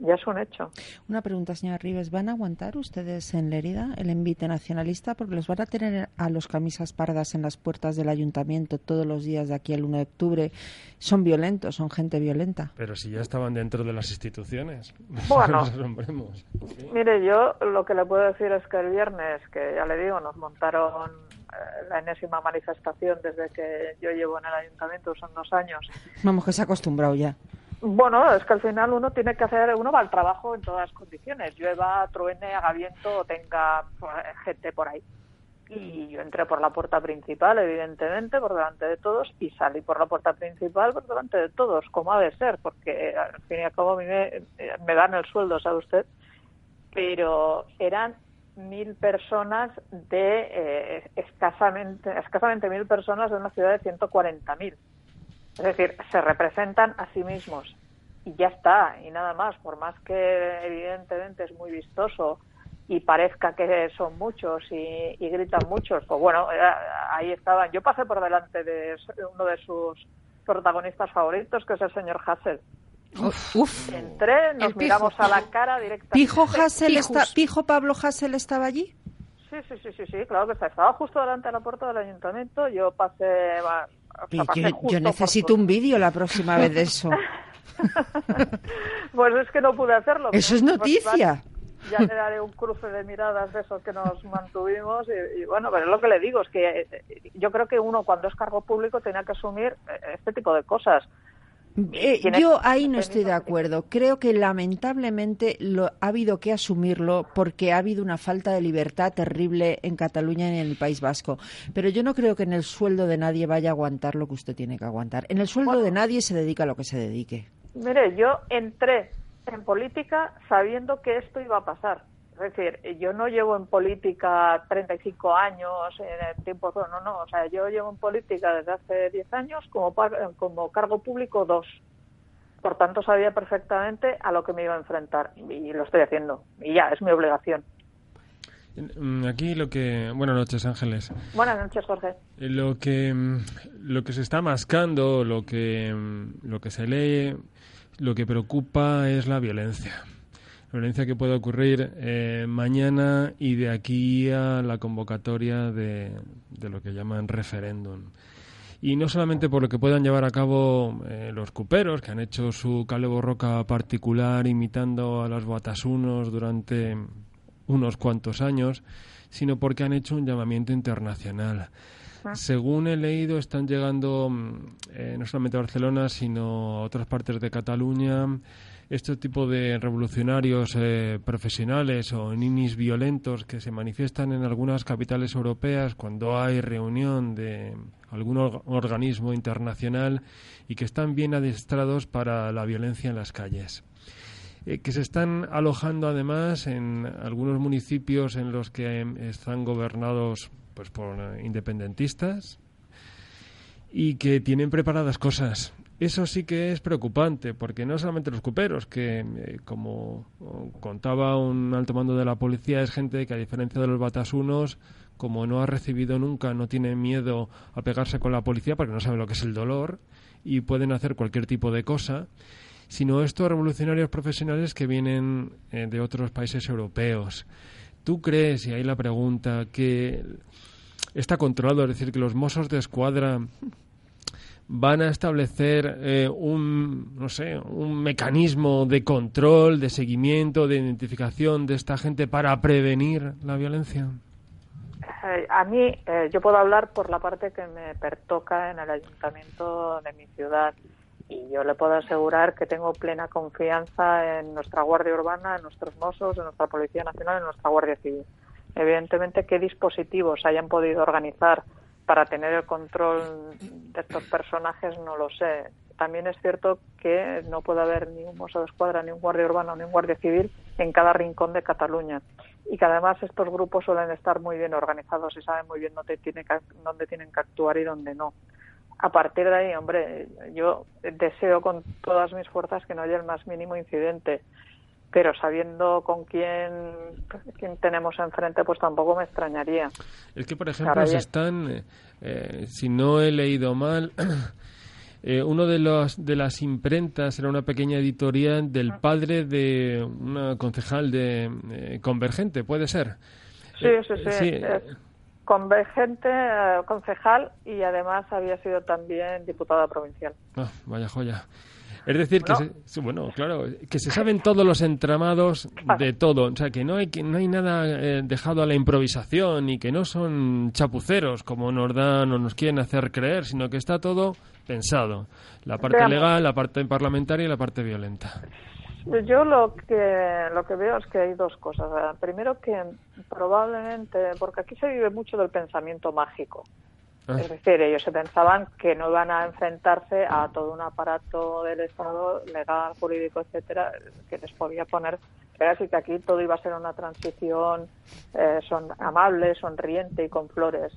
ya es un hecho. Una pregunta, señora Rives. ¿Van a aguantar ustedes en Lérida el envite nacionalista? Porque los van a tener a los camisas pardas en las puertas del ayuntamiento todos los días de aquí al 1 de octubre. Son violentos, son gente violenta. Pero si ya estaban dentro de las instituciones. Bueno, mire, yo lo que le puedo decir es que el viernes, que ya le digo, nos montaron eh, la enésima manifestación desde que yo llevo en el ayuntamiento, son dos años. Vamos, que se ha acostumbrado ya. Bueno, es que al final uno tiene que hacer, uno va al trabajo en todas condiciones, llueva, truene, haga viento tenga pues, gente por ahí. Y yo entré por la puerta principal, evidentemente, por delante de todos, y salí por la puerta principal por delante de todos, como ha de ser, porque al fin y al cabo a mí me, dan el sueldo, ¿sabe usted? Pero eran mil personas de eh, escasamente, escasamente mil personas de una ciudad de 140.000. Es decir, se representan a sí mismos y ya está, y nada más, por más que evidentemente es muy vistoso y parezca que son muchos y, gritan muchos, pues bueno, eh, ahí estaban. Yo pasé por delante de uno de sus protagonistas favoritos, que es el señor Hassel. Uf, Entré, nos miramos a la cara directamente. ¿Pijo, Hassel está, ¿Pijo Pablo Hassel estaba allí? Sí, sí, sí, sí, sí, claro que estaba justo delante de la puerta del ayuntamiento. Yo pasé, yo, necesito un vídeo la próxima vez de eso. pues es que no pude hacerlo. Eso es noticia. ya le daré un cruce de miradas de esos que nos mantuvimos y, bueno, pero es lo que le digo, es que eh, yo creo que uno cuando es cargo público tenía que asumir eh, este tipo de cosas. Eh, yo ahí no estoy de acuerdo. Creo que lamentablemente lo, ha habido que asumirlo porque ha habido una falta de libertad terrible en Cataluña y en el País Vasco. Pero yo no creo que en el sueldo de nadie vaya a aguantar lo que usted tiene que aguantar. En el sueldo de nadie se dedica a lo que se dedique. Mire, yo entré en política sabiendo que esto iba a pasar. Es decir, yo no llevo en política 35 años, en el tiempo, no, no, o sea, yo llevo en política desde hace 10 años como, como cargo público dos. Por tanto, sabía perfectamente a lo que me iba a enfrentar y lo estoy haciendo. Y ya, es mi obligación. Mm, aquí lo que... Buenas noches, Ángeles. Buenas noches, Jorge. Eh, lo que, mm, lo que se está mascando, lo que, mm, lo que se lee, lo que preocupa es la violencia violencia que puede ocurrir eh, mañana y de aquí a la convocatoria de, lo que llaman referéndum. Y no solamente por lo que puedan llevar a cabo eh, los cuperos, que han hecho su cale roca particular imitando a los batasunos durante unos cuantos años, sino porque han hecho un llamamiento internacional. Ah. Según he leído, están llegando mm, eh, no solamente a Barcelona, sino a otras partes de Cataluña, este tipo de revolucionarios eh, profesionales o ninis violentos que se manifiestan en algunas capitales europeas cuando hay reunión de algún organismo internacional y que están bien adiestrados para la violencia en las calles. Eh, que se están alojando además en algunos municipios en los que están gobernados pues por independentistas y que tienen preparadas cosas eso sí que es preocupante, porque no solamente los cuperos, que eh, como contaba un alto mando de la policía, es gente que a diferencia de los batasunos, como no ha recibido nunca, no tiene miedo a pegarse con la policía porque no sabe lo que es el dolor y pueden hacer cualquier tipo de cosa, sino estos revolucionarios profesionales que vienen eh, de otros países europeos. ¿Tú crees, y ahí la pregunta, que está controlado, es decir, que los mozos de escuadra van a establecer eh, un, no sé, un mecanismo de control, de seguimiento, de identificación de esta gente para prevenir la violencia? eh, a mí, eh, yo puedo hablar por la parte que me pertoca en el ayuntamiento de mi ciudad y yo le puedo asegurar que tengo plena confianza en nuestra Guardia Urbana, en nuestros mozos, en nuestra Policía Nacional, en nuestra Guardia Civil. Evidentemente, qué dispositivos hayan podido organizar para tener el control de estos personajes no lo sé. También es cierto que no puede haber ni un mozo de escuadra, ni un guardia urbano, ni un guardia civil en cada rincón de Cataluña. Y que además estos grupos suelen estar muy bien organizados y saben muy bien dónde, tiene que, dónde tienen que actuar y dónde no. A partir de ahí, hombre, yo deseo con todas mis fuerzas que no haya el más mínimo incidente pero sabiendo con quién, quién tenemos enfrente, pues tampoco me extrañaría. Es que, por ejemplo, se están, eh, eh, si no he leído mal, eh, uno de los de las imprentas era una pequeña editorial del padre de una concejal de Convergente, ¿puede ser? Sí, sí, sí. Convergente, concejal y además había sido también diputada provincial. Ah, vaya joya. Es decir, que se, bueno, claro, que se saben todos los entramados de todo, o sea, que no hay que no hay nada eh, dejado a la improvisación y que no son chapuceros como nos dan o nos quieren hacer creer, sino que está todo pensado, la parte legal, la parte parlamentaria y la parte violenta. Yo lo que lo que veo es que hay dos cosas. Primero que probablemente, porque aquí se vive mucho del pensamiento mágico. Ah. Es decir, ellos se pensaban que no iban a enfrentarse a todo un aparato del Estado legal, jurídico, etcétera, que les podía poner así que aquí todo iba a ser una transición eh, son amable, sonriente y con flores.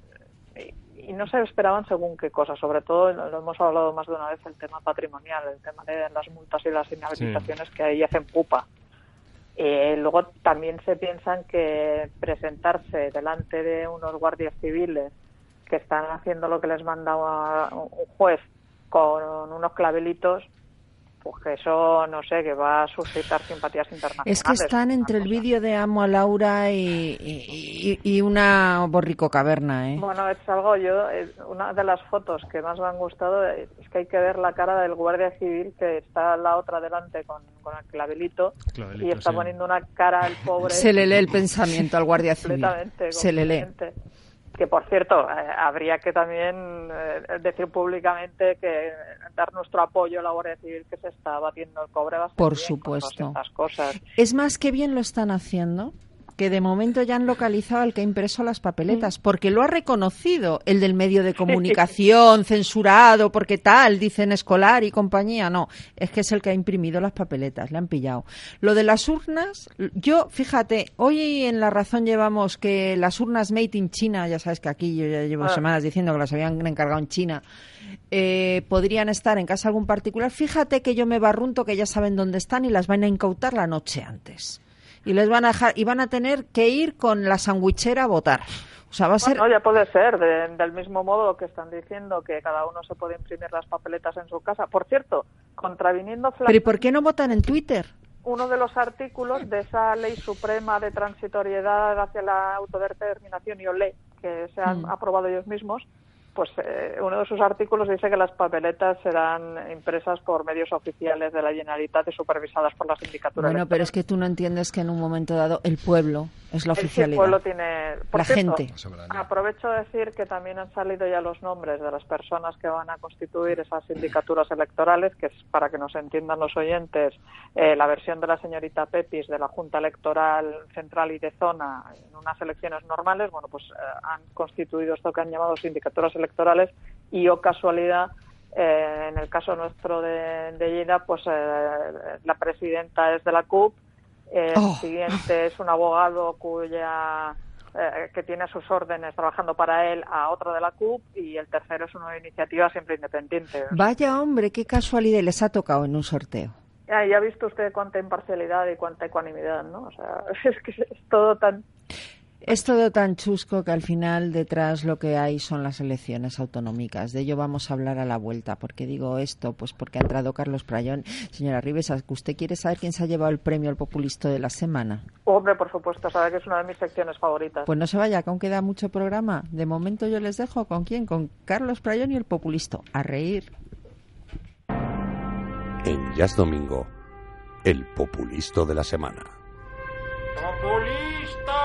Y, no se esperaban según qué cosas, sobre todo lo hemos hablado más de una vez el tema patrimonial, el tema de las multas y las inhabilitaciones que ahí hacen pupa. Eh, luego también se piensan que presentarse delante de unos guardias civiles que están haciendo lo que les manda un juez con unos clavelitos, pues que eso, no sé, que va a suscitar simpatías internacionales. Es que están entre el vídeo de Amo a Laura y, y, una borrico caverna, ¿eh? Bueno, es algo, yo, una de las fotos que más me han gustado es que hay que ver la cara del guardia civil que está la otra delante con, con el clavelito, y está poniendo una cara al pobre. Se le lee el pensamiento al guardia civil. Se le lee que por cierto eh, habría que también eh, decir públicamente que dar nuestro apoyo a la Guardia Civil que se está batiendo el cobre bastante por supuesto cosas. es más que bien lo están haciendo que de momento ya han localizado al que ha impreso las papeletas, porque lo ha reconocido el del medio de comunicación, censurado, porque tal, dicen escolar y compañía. No, es que es el que ha imprimido las papeletas, le han pillado. Lo de las urnas, yo, fíjate, hoy en La Razón llevamos que las urnas made in China, ya sabes que aquí yo ya llevo ah. semanas diciendo que las habían encargado en China, eh, podrían estar en casa de algún particular. Fíjate que yo me barrunto que ya saben dónde están y las van a incautar la noche antes y les van a dejar y van a tener que ir con la sandwichera a votar. O sea, va a ser... ya puede ser, del mismo modo que están diciendo que cada uno se puede imprimir las papeletas en su casa. Por cierto, contraviniendo... ¿Pero y por qué no votan en Twitter? Uno de los artículos de esa ley suprema de transitoriedad hacia la autodeterminación y OLE, que se han mm. aprobado ellos mismos, pues eh, uno de sus artículos dice que las papeletas serán impresas por medios oficiales de la Generalitat y supervisadas por las sindicaturas. Bueno, pero es que tú no entiendes que en un momento dado el pueblo es la oficialidad. El pueblo tiene... la gente. Aprovecho de decir que también han salido ya los nombres de las personas que van a constituir esas sindicaturas electorales, que es para que nos entiendan los oyentes, eh, la versión de la señorita Pepis de la Junta Electoral Central y de Zona en unas elecciones normales, bueno, pues eh, han constituido esto que han llamado sindicaturas electorales electorales y o casualidad eh, en el caso nuestro de, de pues eh, la presidenta es de la CUP, el oh. siguiente es un abogado cuya eh, que tiene sus órdenes trabajando para él a otro de la CUP y el tercero es una iniciativa siempre independiente. Vaya hombre, qué casualidad les ha tocado en un sorteo. Ya, ya ha visto usted cuánta imparcialidad y cuánta ecuanimidad, ¿no? O sea, es que es todo tan es todo tan chusco que al final detrás lo que hay son las elecciones autonómicas. De ello vamos a hablar a la vuelta. ¿Por qué digo esto? Pues porque ha entrado Carlos Prayón. Señora Ribes, ¿usted quiere saber quién se ha llevado el premio al populista de la semana? Hombre, por supuesto, sabe que es una de mis secciones favoritas. Pues no se vaya, que aún queda mucho programa. De momento yo les dejo con quién, con Carlos Prayón y el populista. A reír. En Jazz Domingo, el populista de la semana. ¡Populista!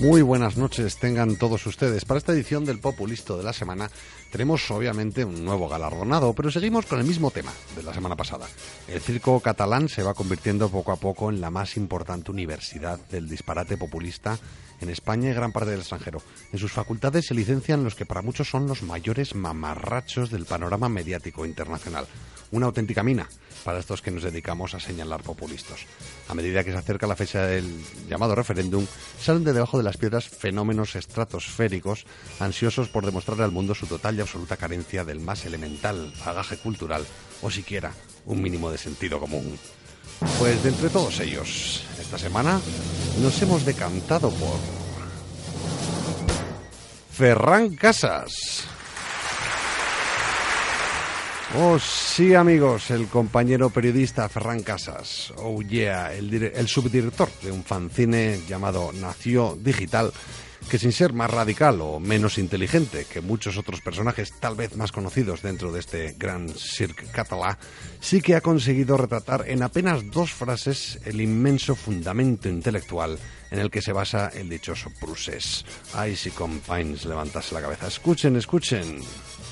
Muy buenas noches tengan todos ustedes. Para esta edición del Populisto de la semana tenemos obviamente un nuevo galardonado, pero seguimos con el mismo tema de la semana pasada. El circo catalán se va convirtiendo poco a poco en la más importante universidad del disparate populista en España y gran parte del extranjero. En sus facultades se licencian los que para muchos son los mayores mamarrachos del panorama mediático internacional. Una auténtica mina para estos que nos dedicamos a señalar populistas. A medida que se acerca la fecha del llamado referéndum, salen de debajo de las piedras fenómenos estratosféricos, ansiosos por demostrarle al mundo su total y absoluta carencia del más elemental bagaje cultural o siquiera un mínimo de sentido común. Pues de entre todos ellos, esta semana nos hemos decantado por Ferran Casas. Oh, sí, amigos, el compañero periodista Ferran Casas, oh yeah, el, subdirector de un fanzine llamado Nació Digital, que sin ser más radical o menos inteligente que muchos otros personajes tal vez más conocidos dentro de este gran cirque catalá, sí que ha conseguido retratar en apenas dos frases el inmenso fundamento intelectual en el que se basa el dichoso Prusés. Ay, si compañes levantase la cabeza. Escuchen, escuchen.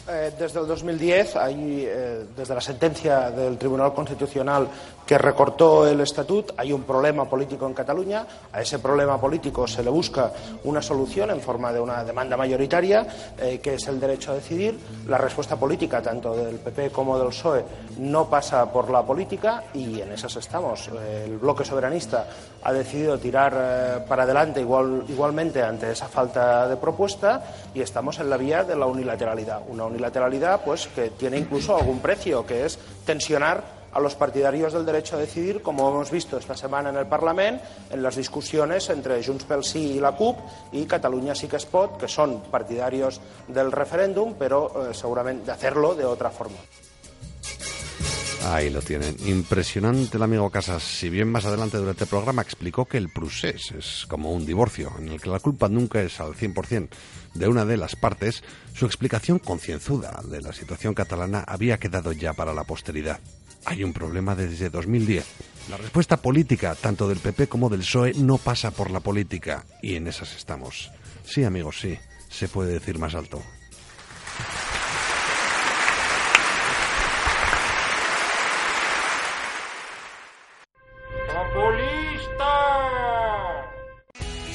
Eh, desde el 2010, hay, eh, desde la sentencia del Tribunal Constitucional que recortó el estatut, hay un problema político en Cataluña. A ese problema político se le busca una solución en forma de una demanda mayoritaria, eh, que es el derecho a decidir. La respuesta política, tanto del PP como del PSOE, no pasa por la política y en esas estamos. El bloque soberanista ha decidido tirar para adelante igual, igualmente ante esa falta de propuesta y estamos en la vía de la unilateralidad. Una unilateralidad pues que tiene incluso algún precio, que es tensionar a los partidarios del derecho a decidir, como hemos visto esta semana en el Parlamento, en las discusiones entre Junts pel Sí y la CUP y Cataluña Sí que es pot, que son partidarios del referéndum, pero eh, seguramente de hacerlo de otra forma. Ahí lo tienen. Impresionante el amigo Casas. Si bien más adelante durante el programa explicó que el procés es como un divorcio, en el que la culpa nunca es al 100% de una de las partes, su explicación concienzuda de la situación catalana había quedado ya para la posteridad. Hay un problema desde 2010. La respuesta política, tanto del PP como del PSOE, no pasa por la política. Y en esas estamos. Sí, amigos, sí. Se puede decir más alto.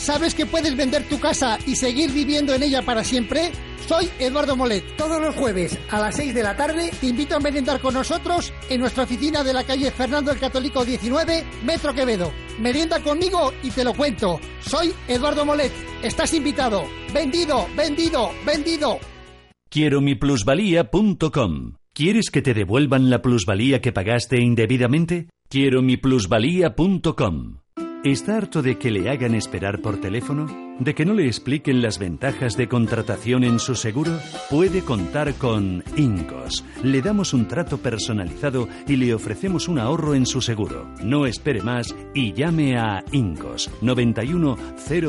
¿Sabes que puedes vender tu casa y seguir viviendo en ella para siempre? Soy Eduardo Molet. Todos los jueves a las 6 de la tarde te invito a merendar con nosotros en nuestra oficina de la calle Fernando el Católico 19, Metro Quevedo. Merienda conmigo y te lo cuento. Soy Eduardo Molet. Estás invitado. Vendido, vendido, vendido. Quiero mi plusvalía.com. ¿Quieres que te devuelvan la plusvalía que pagaste indebidamente? Quiero mi plusvalía.com. ¿Está harto de que le hagan esperar por teléfono? ¿De que no le expliquen las ventajas de contratación en su seguro? Puede contar con Incos. Le damos un trato personalizado y le ofrecemos un ahorro en su seguro. No espere más y llame a Incos 91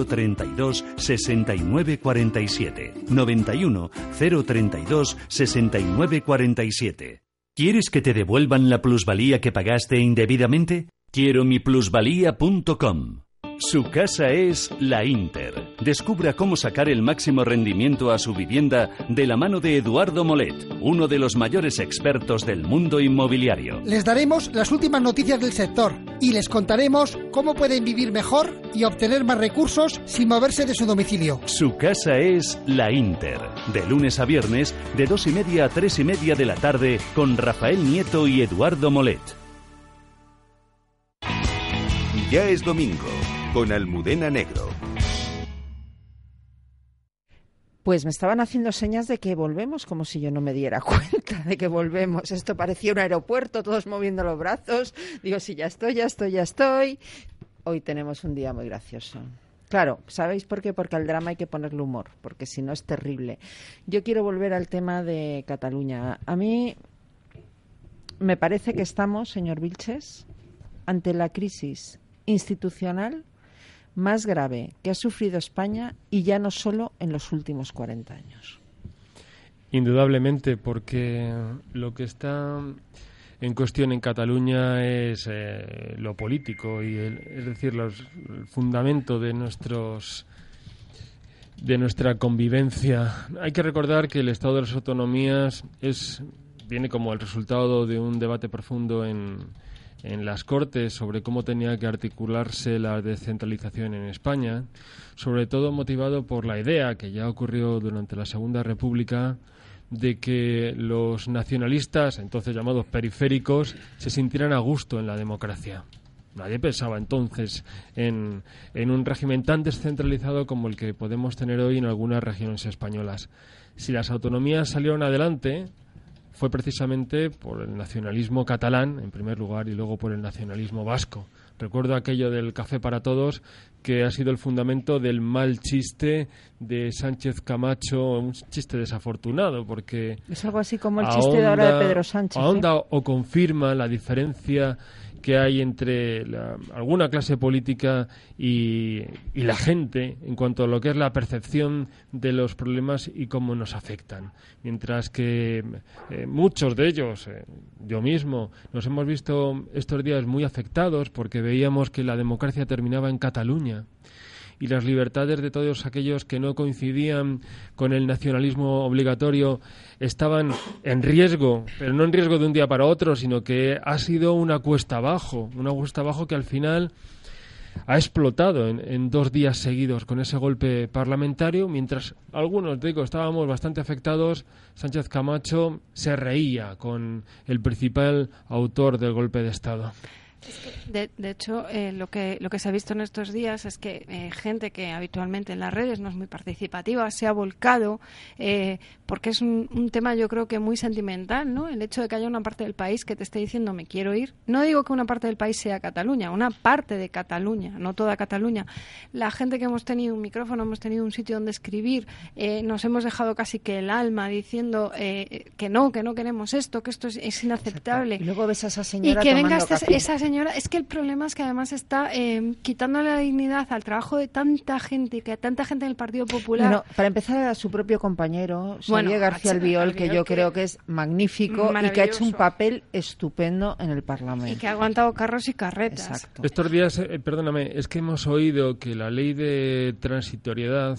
032 6947. 91 032 6947. ¿Quieres que te devuelvan la plusvalía que pagaste indebidamente? Quiero mi plusvalía.com. Su casa es la Inter. Descubra cómo sacar el máximo rendimiento a su vivienda de la mano de Eduardo Molet, uno de los mayores expertos del mundo inmobiliario. Les daremos las últimas noticias del sector y les contaremos cómo pueden vivir mejor y obtener más recursos sin moverse de su domicilio. Su casa es la Inter. De lunes a viernes, de dos y media a tres y media de la tarde, con Rafael Nieto y Eduardo Molet. Ya es domingo, con Almudena Negro. Pues me estaban haciendo señas de que volvemos, como si yo no me diera cuenta de que volvemos. Esto parecía un aeropuerto, todos moviendo los brazos. Digo, sí, ya estoy, ya estoy, ya estoy. Hoy tenemos un día muy gracioso. Claro, ¿sabéis por qué? Porque al drama hay que ponerle humor, porque si no es terrible. Yo quiero volver al tema de Cataluña. A mí me parece que estamos, señor Vilches, ante la crisis institucional más grave que ha sufrido España y ya no solo en los últimos 40 años. Indudablemente, porque lo que está en cuestión en Cataluña es eh, lo político y el, es decir, los, el fundamento de nuestros de nuestra convivencia. Hay que recordar que el Estado de las Autonomías es viene como el resultado de un debate profundo en, en las Cortes sobre cómo tenía que articularse la descentralización en España, sobre todo motivado por la idea que ya ocurrió durante la Segunda República de que los nacionalistas, entonces llamados periféricos, se sintieran a gusto en la democracia. Nadie pensaba entonces en, en, un régimen tan descentralizado como el que podemos tener hoy en algunas regiones españolas. Si las autonomías salieron adelante, fue precisamente por el nacionalismo catalán, en primer lugar, y luego por el nacionalismo vasco. Recuerdo aquello del café para todos, que ha sido el fundamento del mal chiste de Sánchez Camacho, un chiste desafortunado, porque... Es algo así como el chiste de ahora de Pedro Sánchez. ¿eh? Ahonda o confirma la diferencia que hay entre alguna clase política y, la gente en cuanto a lo que es la percepción de los problemas y cómo nos afectan. Mientras que eh, muchos de ellos, eh, yo mismo, nos hemos visto estos días muy afectados porque veíamos que la democracia terminaba en Cataluña y las libertades de todos aquellos que no coincidían con el nacionalismo obligatorio estaban en riesgo, pero no en riesgo de un día para otro, sino que ha sido una cuesta abajo, una cuesta abajo que al final ha explotado en, dos días seguidos con ese golpe parlamentario, mientras algunos, digo, estábamos bastante afectados, Sánchez Camacho se reía con el principal autor del golpe de Estado. De, hecho, eh, lo, que, lo que se ha visto en estos días es que eh, gente que habitualmente en las redes no es muy participativa se ha volcado eh, porque es un, tema yo creo que muy sentimental, ¿no? El hecho de que haya una parte del país que te esté diciendo me quiero ir. No digo que una parte del país sea Cataluña, una parte de Cataluña, no toda Cataluña. La gente que hemos tenido un micrófono, hemos tenido un sitio donde escribir, nos hemos dejado casi que el alma diciendo que no, que no queremos esto, que esto es, inaceptable. Y luego ves a esa señora y que venga esa señora es que el problema es que además está eh, quitándole la dignidad al trabajo de tanta gente, que tanta gente en el Partido Popular. Bueno, para empezar a su propio compañero, Xavier García Albiol, que yo creo que es magnífico y que ha hecho un papel estupendo en el Parlamento. Y que ha aguantado carros y carretas. Exacto. Estos días, eh, perdóname, es que hemos oído que la ley de transitoriedad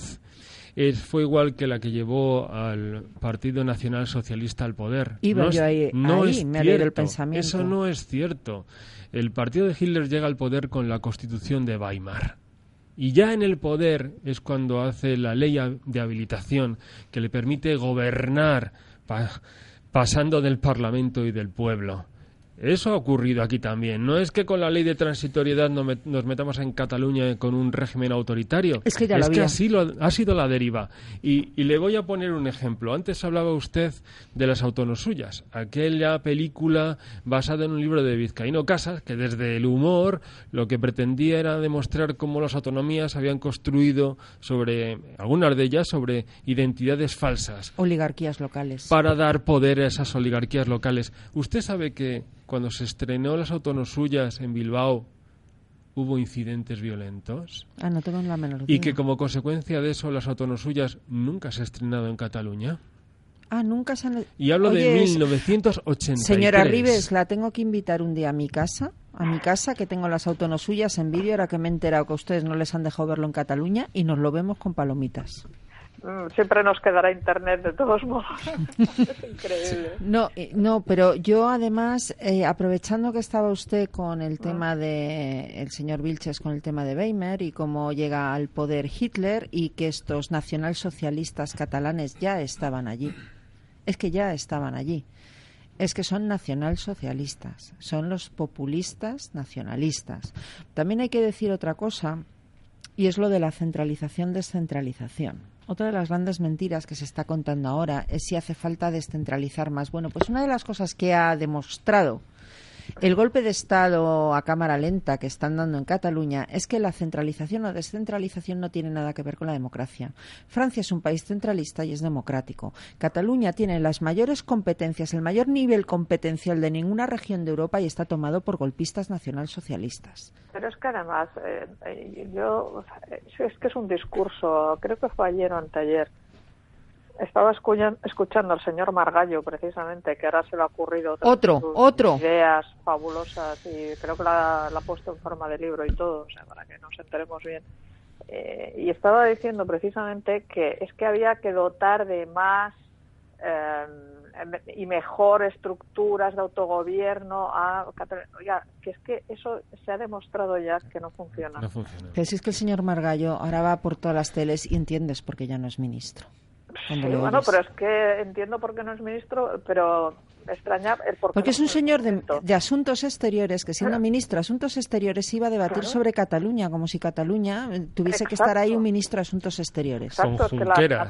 es, fue igual que la que llevó al Partido Nacional Socialista al poder. Iba yo ahí, no es me cierto, el pensamiento. Eso no es cierto. El partido de Hitler llega al poder con la Constitución de Weimar. Y ya en el poder es cuando hace la ley de habilitación que le permite gobernar pasando del Parlamento y del pueblo. Eso ha ocurrido aquí también. No es que con la ley de transitoriedad nos metamos en Cataluña con un régimen autoritario. Es que ya es que así lo, ha sido la deriva. Y, le voy a poner un ejemplo. Antes hablaba usted de las autonosuyas, aquella película basada en un libro de Vizcaíno Casas, que desde el humor lo que pretendía era demostrar cómo las autonomías habían construido sobre, algunas de ellas, sobre identidades falsas. Oligarquías locales. Para dar poder a esas oligarquías locales. Usted sabe que cuando se estrenó Las Autonosuyas en Bilbao, hubo incidentes violentos. Ah, no tengo la menor Y que como consecuencia de eso, Las Autonosuyas nunca se ha estrenado en Cataluña. Ah, nunca se han... Y hablo de 1983. Señora Rives, la tengo que invitar un día a mi casa, a mi casa, que tengo las autonosuyas en vídeo, ahora que me he enterado que ustedes no les han dejado verlo en Cataluña, y nos lo vemos con palomitas. Mm, siempre nos quedará internet de todos modos. es increíble. No, eh, no, pero yo además, eh, aprovechando que estaba usted con el tema de el señor Vilches con el tema de Weimar y cómo llega al poder Hitler y que estos nacionalsocialistas catalanes ya estaban allí. Es que ya estaban allí. Es que son nacionalsocialistas, son los populistas nacionalistas. También hay que decir otra cosa y es lo de la centralización-descentralización otra de las grandes mentiras que se está contando ahora es si hace falta descentralizar más. Bueno, pues una de las cosas que ha demostrado el golpe de Estado a cámara lenta que están dando en Cataluña es que la centralización o descentralización no tiene nada que ver con la democracia. Francia es un país centralista y es democrático. Cataluña tiene las mayores competencias, el mayor nivel competencial de ninguna región de Europa y está tomado por golpistas nacionalsocialistas. Pero es que además, eh, eh, yo, es que es un discurso, creo que fue ayer o anteayer, estaba escuchando al señor Margallo, precisamente, que ahora se le ha ocurrido otro, otro. ideas fabulosas y creo que la, ha puesto en forma de libro y todo, o sea, para que nos enteremos bien. Eh, y estaba diciendo precisamente que es que había que dotar de más eh, y mejor estructuras de autogobierno a Cataluña. que es que eso se ha demostrado ya que no funciona. No funciona. Pero si es que el señor Margallo ahora va por todas las teles y entiendes por qué ya no es ministro. Sí, bueno, pero es que entiendo por qué no es ministro, pero me extraña el por qué Porque es un señor de, de Asuntos Exteriores que siendo ministro de Asuntos Exteriores iba a debatir Claro. sobre Cataluña, como si Cataluña tuviese que estar ahí un ministro de Asuntos Exteriores. Exacto, es que la-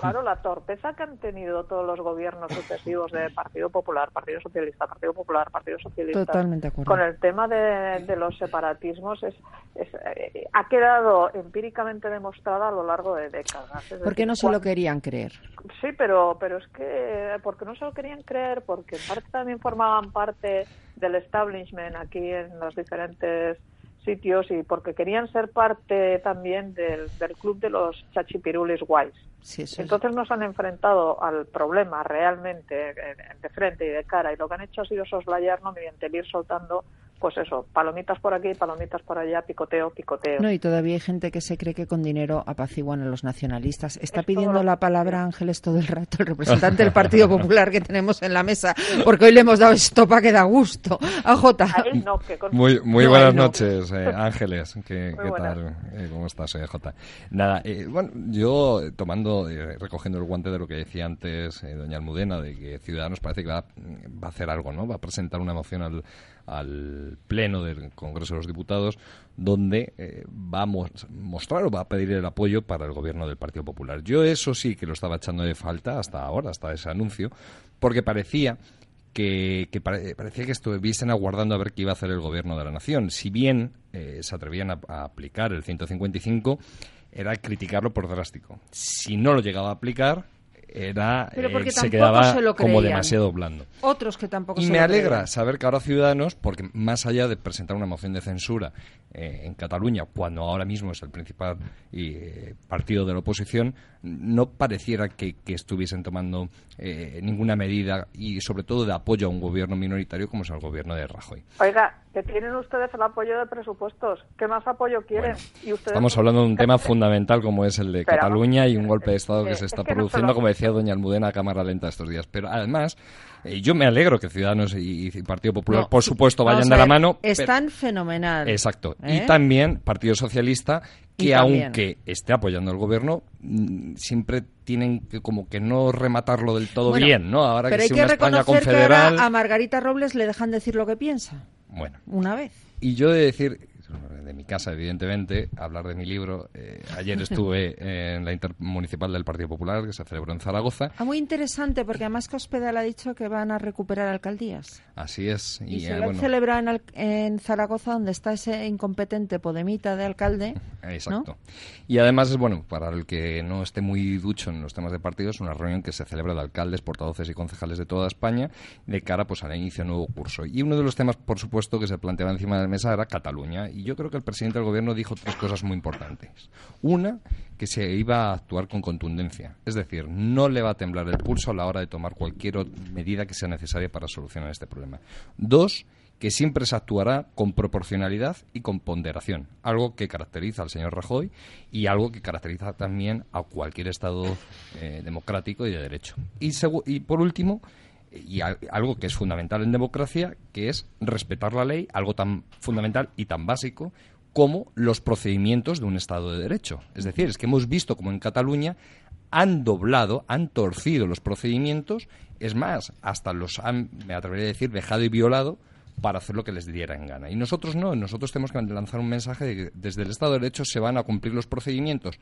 Claro, la torpeza que han tenido todos los gobiernos sucesivos de Partido Popular, Partido Socialista, Partido Popular, Partido Socialista, Totalmente acuerdo. con el tema de, de los separatismos, es, es, eh, ha quedado empíricamente demostrada a lo largo de décadas. Es ¿Por qué decir, no se lo querían creer? Sí, pero, pero es que porque no se lo querían creer, porque en parte también formaban parte del establishment aquí en los diferentes sitios y porque querían ser parte también del, del club de los chachipirulis guays. Sí, eso es. Entonces nos han enfrentado al problema realmente eh, de frente y de cara y lo que han hecho ha sido soslayarlo mediante el ir soltando, pues eso, palomitas por aquí, palomitas por allá, picoteo, picoteo. No, y todavía hay gente que se cree que con dinero apaciguan a los nacionalistas. Está Es pidiendo la palabra Ángeles todo el rato, el representante del Partido Popular que tenemos en la mesa, porque hoy le hemos dado esto para que da gusto. A no, con- Muy, muy No, buenas no. noches, eh, Ángeles. ¿Qué, tal? Eh, ¿Cómo estás, Soy Jota? Nada, eh, bueno, yo eh, tomando, eh, recogiendo el guante de lo que decía antes eh, doña Almudena, de que Ciudadanos parece que va, va a hacer algo, ¿no? Va a presentar una moción al, al Pleno del Congreso de los Diputados donde eh, va a mos- mostrar o va a pedir el apoyo para el gobierno del Partido Popular. Yo eso sí que lo estaba echando de falta hasta ahora, hasta ese anuncio, porque parecía que, que pare- parecía que estuviesen aguardando a ver qué iba a hacer el gobierno de la nación. Si bien eh, se atrevían a, a aplicar el 155, era criticarlo por drástico. Si no lo llegaba a aplicar, era Pero porque eh, se quedaba se lo como demasiado blando. Otros que tampoco Y se me lo alegra creían. saber que ahora Ciudadanos, porque más allá de presentar una moción de censura eh, en Cataluña, cuando ahora mismo es el principal eh, partido de la oposición, no pareciera que, que estuviesen tomando eh, ninguna medida y sobre todo de apoyo a un gobierno minoritario como es el gobierno de Rajoy. Oiga, que tienen ustedes el apoyo de presupuestos. ¿Qué más apoyo quieren? y ustedes Estamos hablando de un tema fundamental como es el de Pero, Cataluña y un golpe de Estado que eh, se es está que produciendo, como decía doña Almudena, a cámara lenta estos días. Pero además, eh, yo me alegro que Ciudadanos y, Partido Popular, No, por supuesto, vayan de la mano. pero- Están fenomenal. Exacto. ¿Eh? Y también Partido Socialista, Y que también. aunque esté apoyando al gobierno, mm, siempre tienen que como que no rematarlo del todo Bueno, bien, ¿no? Ahora Pero que hay si que una España que confederal... ahora a Margarita Robles le dejan decir lo que piensa. Bueno. Una vez. Y yo he de decir, de mi casa, evidentemente, hablar de mi libro. eh, ayer estuve en la Intermunicipal del Partido Popular, que se celebró en Zaragoza. Ah, muy interesante, porque además Cospedal ha dicho que van a recuperar alcaldías. Así es. Y, Y, se eh, lo han bueno, celebrado en, Zaragoza, donde está ese incompetente Podemita de alcalde. Exacto. Y además es bueno, para el que no esté muy ducho en los temas de partidos, una reunión que se celebra de alcaldes, portavoces y concejales de toda España de cara pues al inicio de un nuevo curso. Y uno de los temas, por supuesto, que se planteaba encima de la mesa era Cataluña. Y yo creo que el presidente del gobierno dijo tres cosas muy importantes. Una, que se iba a actuar con contundencia. Es decir, no le va a temblar el pulso a la hora de tomar cualquier medida que sea necesaria para solucionar este problema. Dos, que siempre se actuará con proporcionalidad y con ponderación, algo que caracteriza al señor Rajoy y algo que caracteriza también a cualquier Estado eh, democrático y de derecho. Y por último, y algo que es fundamental en democracia, que es respetar la ley, algo tan fundamental y tan básico como los procedimientos de un Estado de Derecho. Es decir, es que hemos visto como en Cataluña han doblado, han torcido los procedimientos, es más, hasta los han, me atrevería a decir, dejado y violado para hacer lo que les diera en gana. Y nosotros no, nosotros tenemos que lanzar un mensaje de que desde el Estado de Derecho se van a cumplir los procedimientos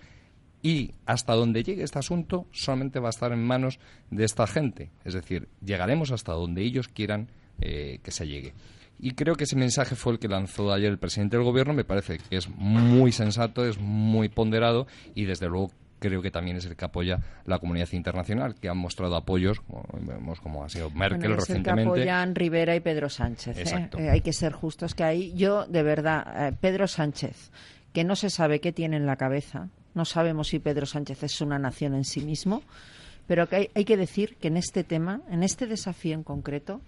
y hasta donde llegue este asunto solamente va a estar en manos de esta gente. Es decir, llegaremos hasta donde ellos quieran eh, que se llegue. Y creo que ese mensaje fue el que lanzó ayer el presidente del gobierno. Me parece que es muy sensato, es muy ponderado y desde luego creo que también es el que apoya la comunidad internacional, que han mostrado apoyos, como vemos como ha sido Merkel Bueno, es el que recientemente. apoyan Rivera y Pedro Sánchez. ¿eh? Eh, hay que ser justos que ahí. Yo, de verdad, eh, Pedro Sánchez, que no se sabe qué tiene en la cabeza, no sabemos si Pedro Sánchez es una nación en sí mismo, pero que hay, hay que decir que en este tema, en este desafío en concreto,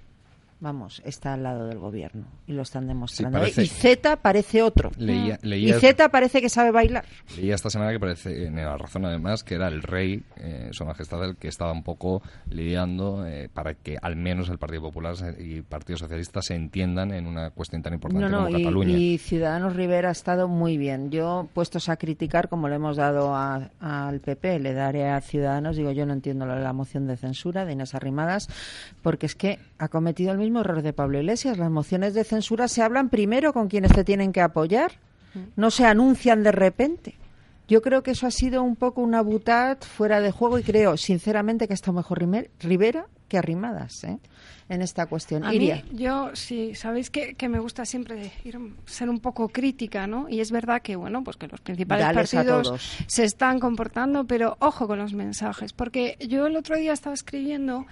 vamos, está al lado del gobierno y lo están demostrando. ¿eh? Y Z parece otro. Leía, mm. y Z parece que sabe bailar. Leía esta semana que parece, en la razón además, que era el rey, eh, su majestad, el que estaba un poco lidiando eh, para que al menos el Partido Popular y el Partido Socialista se entiendan en una cuestión tan importante como y, Cataluña. Y Ciudadanos Rivera ha estado muy bien. Yo, puestos a criticar, como le hemos dado al PP, le daré a Ciudadanos, digo, yo no entiendo la, la moción de censura de Inés Arrimadas, porque es que ha cometido el mismo error de Pablo Iglesias. Las mociones de censura se hablan primero con quienes te tienen que apoyar, no se anuncian de repente. Yo creo que eso ha sido un poco una butad fuera de juego y creo, sinceramente, que está mejor Rivera que Arrimadas. ¿eh? en esta cuestión. A Iria. yo sí, sabéis que, me gusta siempre ir, ser un poco crítica, ¿no? Y es verdad que, bueno, pues que los principales partidos se están comportando, pero ojo con los mensajes, porque yo el otro día estaba escribiendo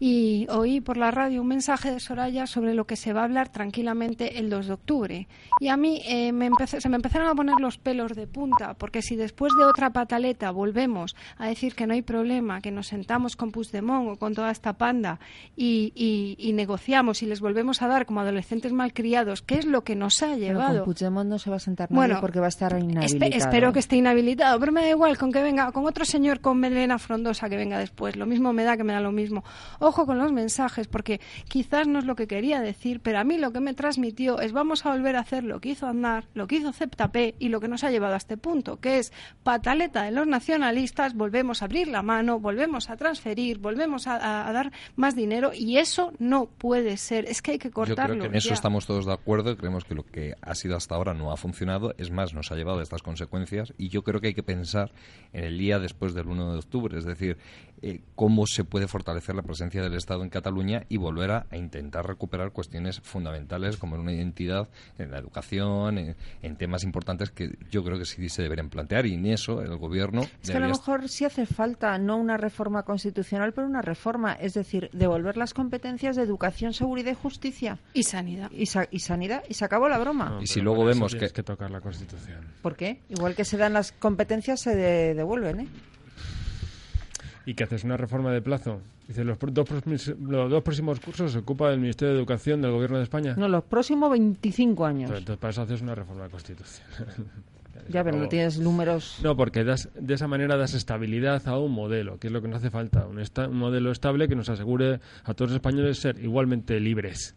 y oí por la radio un mensaje de Soraya sobre lo que se va a hablar tranquilamente el 2 de octubre. Y a mí eh, me se me empezaron a poner los pelos de punta, porque si después de otra pataleta volvemos a decir que no hay problema, que nos sentamos con Puigdemont o con toda esta panda y y, negociamos y les volvemos a dar como adolescentes malcriados, ¿qué es lo que nos ha llevado? Pero con Puigdemont no se va a sentar nadie bueno, porque va a estar inhabilitado. espero que esté inhabilitado, pero me da igual con que venga, con otro señor con melena frondosa que venga después. Lo mismo me da que me da lo mismo. Ojo con los mensajes, porque quizás no es lo que quería decir, pero a mí lo que me transmitió es vamos a volver a hacer lo que hizo Andar, lo que hizo Ceptapé y lo que nos ha llevado a este punto, que es pataleta de los nacionalistas, volvemos a abrir la mano, volvemos a transferir, volvemos a, a dar más dinero y eso no puede ser. Es que hay que cortarlo. Yo creo que en eso estamos todos de acuerdo. Creemos que lo que ha sido hasta ahora no ha funcionado. Es más, nos ha llevado a estas consecuencias. Y yo creo que hay que pensar en el día después del 1 de octubre. Es decir, eh, cómo se puede fortalecer la presencia del Estado en Cataluña y volver a, intentar recuperar cuestiones fundamentales como una identidad en la educación, en, temas importantes que yo creo que sí se deberían plantear y en eso el gobierno. Es que a lo mejor sí hace falta no una reforma constitucional, pero una reforma, es decir, devolver las competencias de educación, seguridad y justicia. Y sanidad. Y, sanidad, y se acabó la broma. y si luego vemos que. que tocar la Constitución. ¿Por qué? Igual que se dan las competencias, se devuelven, ¿eh? Y que haces una reforma de plazo. Dice, los, dos, los dos próximos cursos se ocupa el Ministerio de Educación del Gobierno de España. No, los próximos 25 años. Entonces, para eso haces una reforma de Constitución. ya, pero no tienes números. No, porque das, de esa manera das estabilidad a un modelo, que es lo que nos hace falta. Un, un modelo estable que nos asegure a todos los españoles ser igualmente libres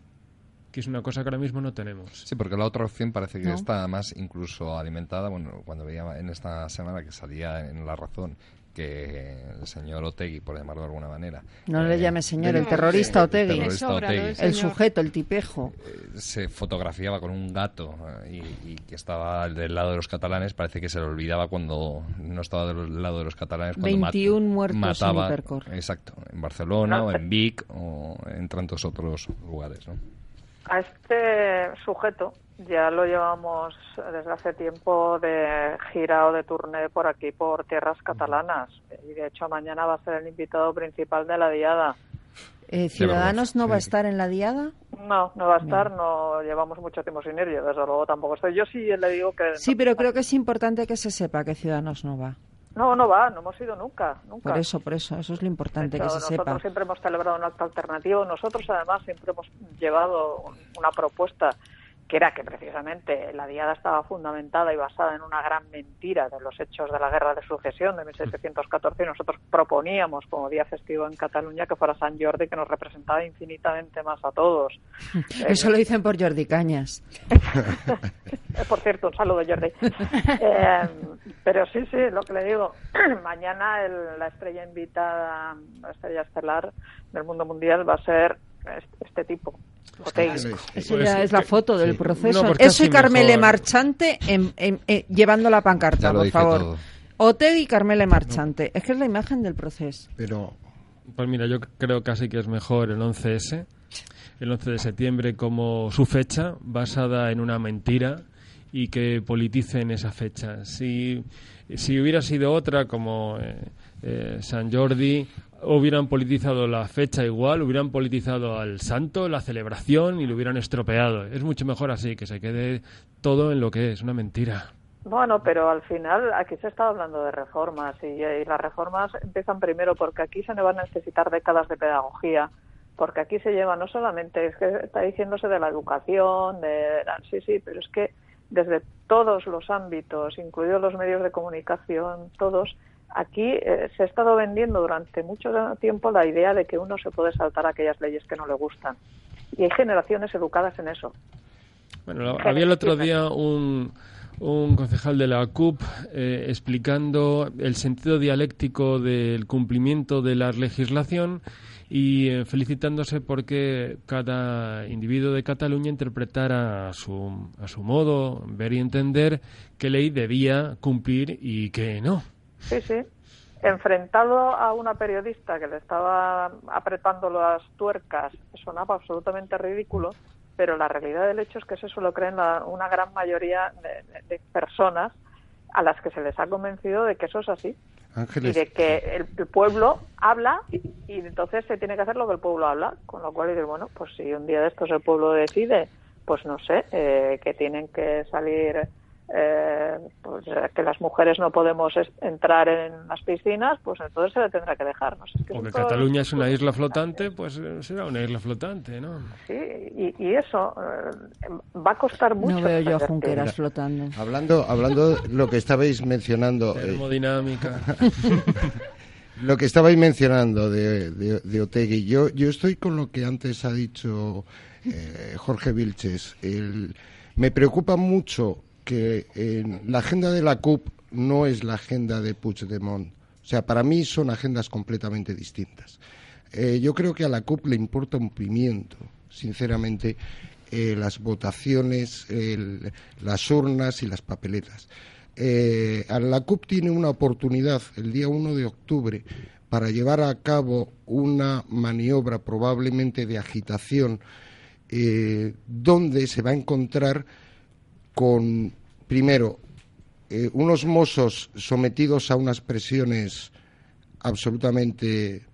que es una cosa que ahora mismo no tenemos. Sí, porque la otra opción parece que está más incluso alimentada, bueno, cuando veía en esta semana que salía en La Razón que el señor Otegui, por llamarlo de alguna manera. No le eh, llame señor, el terrorista Otegui. El, sujeto, el tipejo. Eh, se fotografiaba con un gato eh, y, que estaba del lado de los catalanes. Parece que se le olvidaba cuando no estaba del lado de los catalanes. Cuando 21 muertos mataba, en Exacto, en Barcelona o en Vic o en tantos otros lugares. ¿no? A este sujeto ya lo llevamos desde hace tiempo de gira o de turné por aquí, por tierras catalanas. Y de hecho mañana va a ser el invitado principal de la diada. Eh, ¿Ciudadanos no va a estar en la diada? No, no va a estar, no llevamos mucho tiempo sin ir, yo desde luego tampoco estoy. Yo sí le digo que... Sí, pero creo que es importante que se sepa que Ciudadanos no va. No, no va, no hemos ido nunca, nunca. Por eso, por eso, eso es lo importante que se sepa. Nosotros siempre hemos celebrado un acto alternativo, nosotros además siempre hemos llevado una propuesta que era que precisamente la diada estaba fundamentada y basada en una gran mentira de los hechos de la Guerra de Sucesión de 1714 y nosotros proponíamos como día festivo en Cataluña que fuera San Jordi que nos representaba infinitamente más a todos. Eso lo dicen por Jordi Cañas. por cierto, un saludo Jordi. Eh, pero sí, sí, lo que le digo, mañana la estrella invitada, la estrella estelar del mundo mundial va a ser este tipo. Eso ya es la foto del proceso. Eso y Carmele Marchante eh, llevando la pancarta, por favor. Otegi y Carmele Marchante. Es que es la imagen del proceso. Pero... Pues mira, yo creo casi que es mejor el 11S, el 11 de septiembre como su fecha, basada en una mentira y que politicen esa fecha. Si, si hubiera sido otra como eh, eh, San Jordi hubieran politizado la fecha igual, hubieran politizado al santo, la celebración y lo hubieran estropeado. Es mucho mejor así, que se quede todo en lo que es, una mentira. Bueno, pero al final aquí se está hablando de reformas y, las reformas empiezan primero porque aquí se van a necesitar décadas de pedagogía porque aquí se lleva no solamente, es que está diciéndose de la educación, de, sí, sí, pero es que desde todos los ámbitos, incluidos los medios de comunicación, todos, aquí eh, se ha estado vendiendo durante mucho tiempo la idea de que uno se puede saltar aquellas leyes que no le gustan. Y hay generaciones educadas en eso. Bueno, había el otro día un, un concejal de la CUP eh, explicando el sentido dialéctico del cumplimiento de la legislación y eh, felicitándose porque cada individuo de Cataluña interpretara a su, a su modo, ver y entender qué ley debía cumplir y qué no. Sí, sí. Enfrentado a una periodista que le estaba apretando las tuercas, sonaba absolutamente ridículo, pero la realidad del hecho es que eso lo creen una gran mayoría de personas a las que se les ha convencido de que eso es así. Y de que el, pueblo habla y, entonces se tiene que hacer lo que el pueblo habla. Con lo cual, dices, bueno, pues si un día de estos el pueblo decide, pues no sé, eh, que tienen que salir eh, pues, que las mujeres no podemos entrar en las piscinas, pues entonces se le tendrá que dejar. No sé, o que Cataluña es una isla flotante, pues eh, será una isla flotante, ¿no? Sí, y, eso eh, va a costar mucho. No veo yo a Junqueras flotando. Hablando, hablando de lo que estabais mencionando. Termodinámica. lo que estabais mencionando de, de, de, Otegui, yo, yo estoy con lo que antes ha dicho Jorge Vilches. El, me preocupa mucho que la agenda de la CUP no es la agenda de Puigdemont. O sea, para mí son agendas completamente distintas. Eh, yo creo que a la CUP le importa un pimiento, sinceramente, eh, las votaciones, las urnas y las papeletas. Eh, la CUP tiene una oportunidad el día 1 de octubre para llevar a cabo una maniobra probablemente de agitación donde se va a encontrar con, primero, eh, unos mozos sometidos a unas presiones absolutamente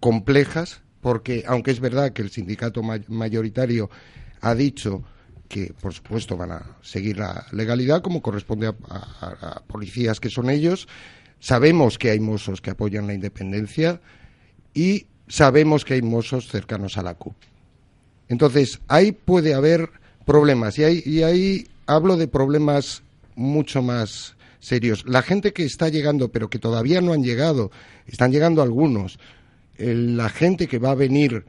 complejas, porque aunque es verdad que el sindicato mayoritario ha dicho que, por supuesto, van a seguir la legalidad como corresponde a, policías que son ellos, sabemos que hay mozos que apoyan la independencia y sabemos que hay mozos cercanos a la CUP. Entonces, ahí puede haber problemas y ahí, y ahí hablo de problemas mucho más serios. La gente que está llegando, pero que todavía no han llegado, están llegando algunos. la gente que va a venir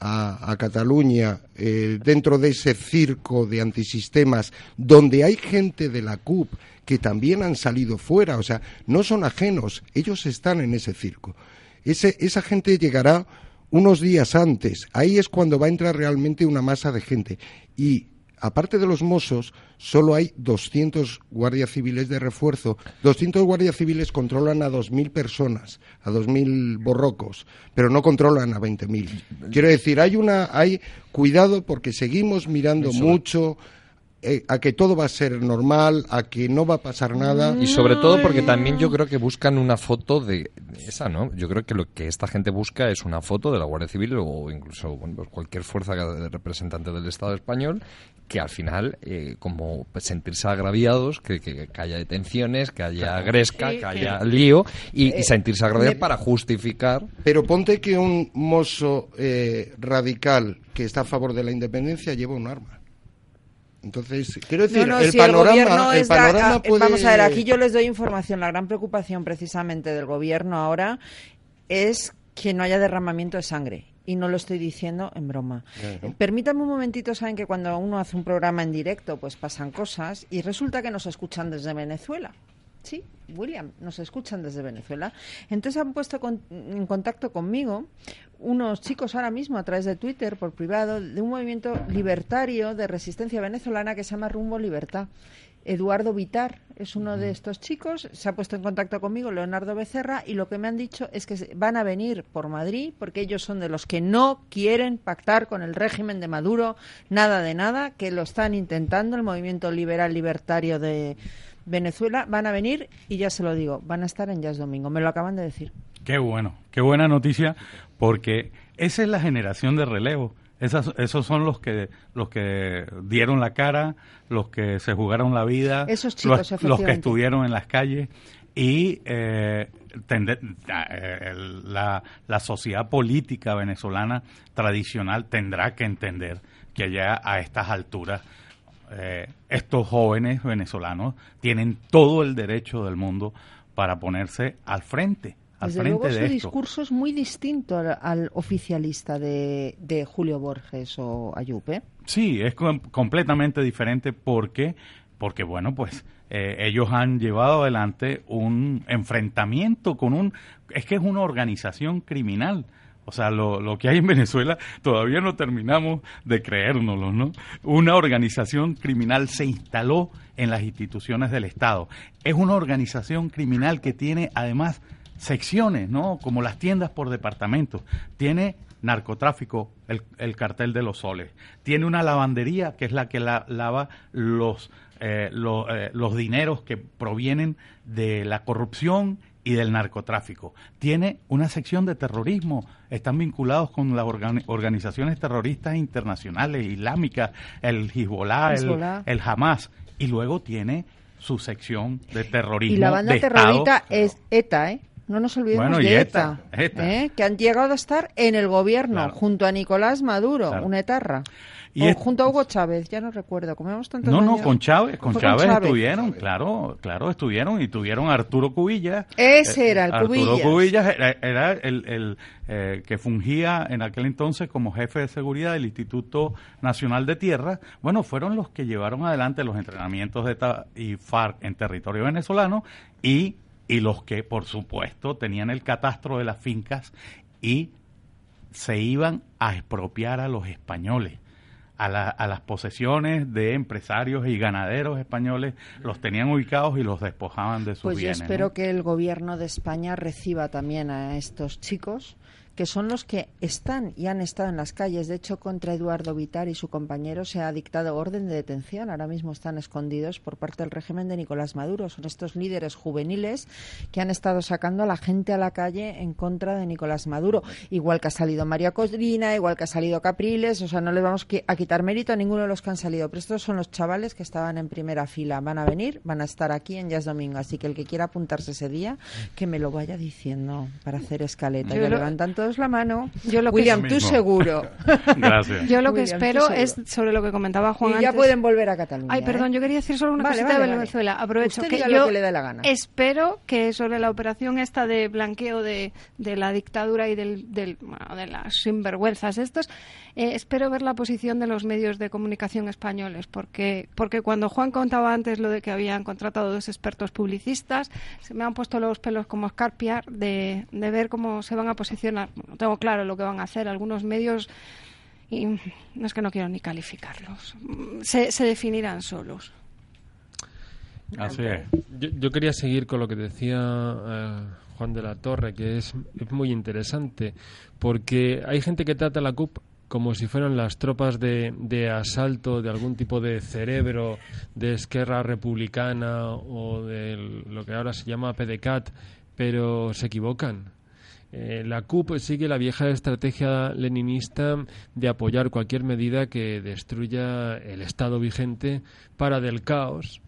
a, Cataluña eh, dentro de ese circo de antisistemas, donde hay gente de la CUP que también han salido fuera, o sea, no son ajenos, ellos están en ese circo. esa gente llegará unos días antes, ahí es cuando va a entrar realmente una masa de gente. Y aparte de los mozos, solo hay 200 guardias civiles de refuerzo. 200 guardias civiles controlan a 2.000 personas, a 2.000 borrocos, pero no controlan a 20.000. Quiero decir, hay una, hay cuidado porque seguimos mirando mucho a que todo va a ser normal, a que no va a pasar nada. Y sobre todo porque también yo creo que buscan una foto de esa, ¿no? Yo creo que lo que esta gente busca es una foto de la Guardia Civil o incluso pues cualquier fuerza representante del Estado español que al final, eh, como sentirse agraviados, que, que, haya detenciones, que haya gresca, que haya lío y, eh, sentirse agraviados para justificar. Pero ponte que un mozo radical que está a favor de la independencia lleva un arma. Entonces, quiero decir, el, panorama, el, panorama puede... Vamos a ver, aquí yo les doy información. La gran preocupación precisamente del gobierno ahora es que no haya derramamiento de sangre. Y no lo estoy diciendo en broma. Permítanme un momentito, saben que cuando uno hace un programa en directo, pues pasan cosas y resulta que nos escuchan desde Venezuela. Sí, William, nos escuchan desde Venezuela. Entonces han puesto en contacto conmigo unos chicos ahora mismo a través de Twitter por privado de un movimiento libertario de resistencia venezolana que se llama Rumbo Libertad. Eduardo Vitar es uno de estos chicos, se ha puesto en contacto conmigo, Leonardo Becerra, y lo que me han dicho es que van a venir por Madrid porque ellos son de los que no quieren pactar con el régimen de Maduro, nada de nada, que lo están intentando, el movimiento liberal libertario de Venezuela, van a venir y ya se lo digo, van a estar en Jazz Domingo, me lo acaban de decir. Qué bueno, qué buena noticia, porque esa es la generación de relevo. esos son los que los que dieron la cara, los que se jugaron la vida, Esos chicos, los, que estuvieron en las calles. y eh, la, la sociedad política venezolana tradicional tendrá que entender que ya a estas alturas eh, estos jóvenes venezolanos tienen todo el derecho del mundo para ponerse al frente. Al Desde frente luego de su esto. discurso es muy distinto al, al oficialista de, de, Julio Borges o Ayup. ¿eh? Sí, es com completamente diferente porque, porque bueno, pues eh, ellos han llevado adelante un enfrentamiento con un... Es que es una organización criminal. O sea, lo, lo, que hay en Venezuela todavía no terminamos de creérnoslo, ¿no? Una organización criminal se instaló en las instituciones del Estado. Es una organización criminal que tiene además secciones, ¿no? Como las tiendas por departamento. Tiene narcotráfico, el, el cartel de los soles. Tiene una lavandería que es la que la, lava los, eh, lo, eh, los dineros que provienen de la corrupción y del narcotráfico. Tiene una sección de terrorismo. Están vinculados con las organi organizaciones terroristas internacionales, islámicas, el Hezbollah, Hezbollah. El, el, Hamas. Y luego tiene su sección de terrorismo. Y la banda de terrorista Estado. es ETA, ¿eh? No nos olvidemos Bueno, de ETA, ETA, ETA. ¿eh? que han llegado a estar en el gobierno Claro. junto a Nicolás Maduro, Claro. una etarra. Y o junto a Hugo Chávez, ya no recuerdo. Como hemos tantos No, no, con Chávez, con Chávez, estuvieron, claro, claro, estuvieron y tuvieron a Arturo Cubillas. Ese era el Arturo Cubillas. Cubillas era, era el, el, eh, que fungía en aquel entonces como jefe de seguridad del Instituto Nacional de Tierra. Bueno, fueron los que llevaron adelante los entrenamientos de ETA y FARC en territorio venezolano y, y los que, por supuesto, tenían el catastro de las fincas y se iban a expropiar a los españoles. A, la- a las posesiones de empresarios y ganaderos españoles los tenían ubicados y los despojaban de sus Pues yo bienes. espero ¿no? que el gobierno de España reciba también a estos chicos que son los que están y han estado en las calles. De hecho, contra Eduardo Vitar y su compañero se ha dictado orden de detención. Ahora mismo están escondidos por parte del régimen de Nicolás Maduro. Son estos líderes juveniles que han estado sacando a la gente a la calle en contra de Nicolás Maduro. Igual que ha salido María Corina, igual que ha salido Capriles. O sea, no le vamos a quitar mérito a ninguno de los que han salido. Pero estos son los chavales que estaban en primera fila. Van a venir, van a estar aquí en Jazz Domingo. Así que el que quiera apuntarse ese día, que me lo vaya diciendo para hacer escaleta. Yo lo- levantan todos la mano. Yo lo que- William, tú seguro. Gracias. Yo lo que William, espero es sobre lo que comentaba Juan Y ya antes. pueden volver a Cataluña. Ay, perdón, ¿eh? yo quería decir solo una Vale, cosita vale, de vale. Venezuela. Aprovecho Usted que diga yo lo que le dé la gana. espero que sobre la operación esta de blanqueo de, de la dictadura y del, del- bueno, de las sinvergüenzas estos, eh, espero ver la posición de los medios de comunicación españoles, porque porque cuando Juan contaba antes lo de que habían contratado dos expertos publicistas, se me han puesto los pelos como escarpia de, de ver cómo se van a posicionar. Bueno, tengo claro lo que van a hacer algunos medios y no es que no quiero ni calificarlos. Se, se definirán solos. Así es. Yo, yo quería seguir con lo que decía eh, Juan de la Torre, que es, es muy interesante, porque hay gente que trata la CUP como si fueran las tropas de, asalto de algún tipo de cerebro de Esquerra Republicana o de lo que ahora se llama PDCAT, pero se equivocan. Eh, la CUP sigue la vieja estrategia leninista de apoyar cualquier medida que destruya el Estado vigente para del caos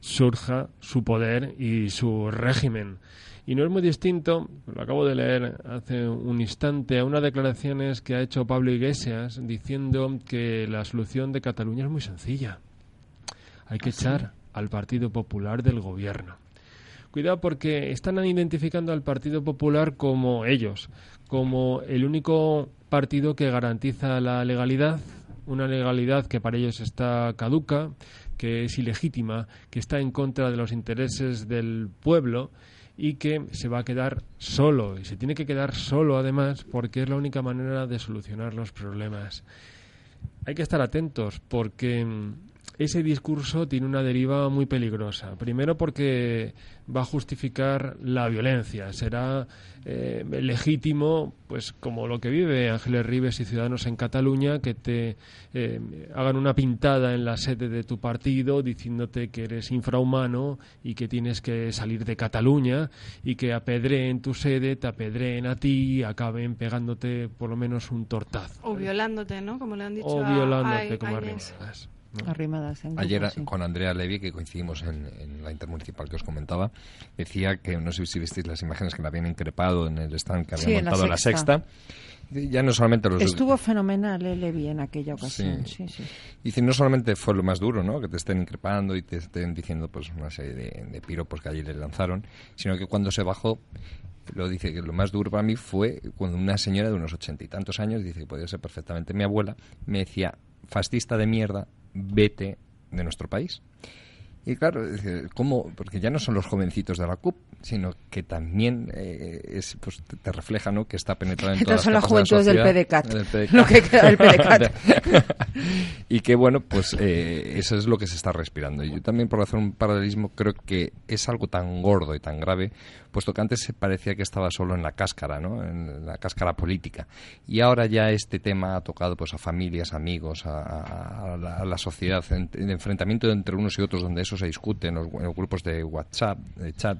surja su poder y su régimen. Y no es muy distinto, lo acabo de leer hace un instante, a unas declaraciones que ha hecho Pablo Iglesias diciendo que la solución de Cataluña es muy sencilla. Hay que echar al Partido Popular del gobierno. Cuidado porque están identificando al Partido Popular como ellos, como el único partido que garantiza la legalidad, una legalidad que para ellos está caduca, que es ilegítima, que está en contra de los intereses del pueblo y que se va a quedar solo y se tiene que quedar solo además porque es la única manera de solucionar los problemas. Hay que estar atentos porque mm, ese discurso tiene una deriva muy peligrosa. Primero porque va a justificar la violencia. Será eh, legítimo, pues como lo que vive Ángeles Ribes y Ciudadanos en Cataluña, que te eh, hagan una pintada en la sede de tu partido diciéndote que eres infrahumano y que tienes que salir de Cataluña y que apedreen tu sede, te apedreen a ti y acaben pegándote por lo menos un tortazo. O violándote, ¿no? Como le han dicho O a- violándote a- como a Arrimadas. En Ayer grupo, sí. con Andrea Levy, que coincidimos en, en la intermunicipal que os comentaba, decía que, no sé si visteis las imágenes que la habían increpado en el stand que había Sí, en la montado la Sexta. sexta. Ya no solamente los Estuvo fenomenal, eh, Levi, en aquella ocasión. Sí, sí. Dice, no solamente fue lo más duro, ¿no? Que te estén increpando y te estén diciendo pues una serie de, de piropos que allí le lanzaron, sino que cuando se bajó, lo dice que lo más duro para mí fue cuando una señora de unos ochenta y tantos años, dice que podía ser perfectamente mi abuela, me decía, fascista de mierda, vete de nuestro país. Y claro, ¿cómo? Porque ya no son los jovencitos de la CUP, sino que también eh, es, pues, te- refleja ¿no? que está penetrada en todas son las las capas de la juventudes del PDCAT. del Lo que queda del PDCAT. y que bueno, pues eh, eso es lo que se está respirando. Y yo también, por hacer un paralelismo, creo que es algo tan gordo y tan grave, puesto que antes se parecía que estaba solo en la cáscara, ¿no? En la cáscara política. Y ahora ya este tema ha tocado pues a familias, amigos, a, a- a la, a la sociedad, en, en enfrentamiento entre unos y otros, donde eso se discute en los, en los grupos de WhatsApp, de chat.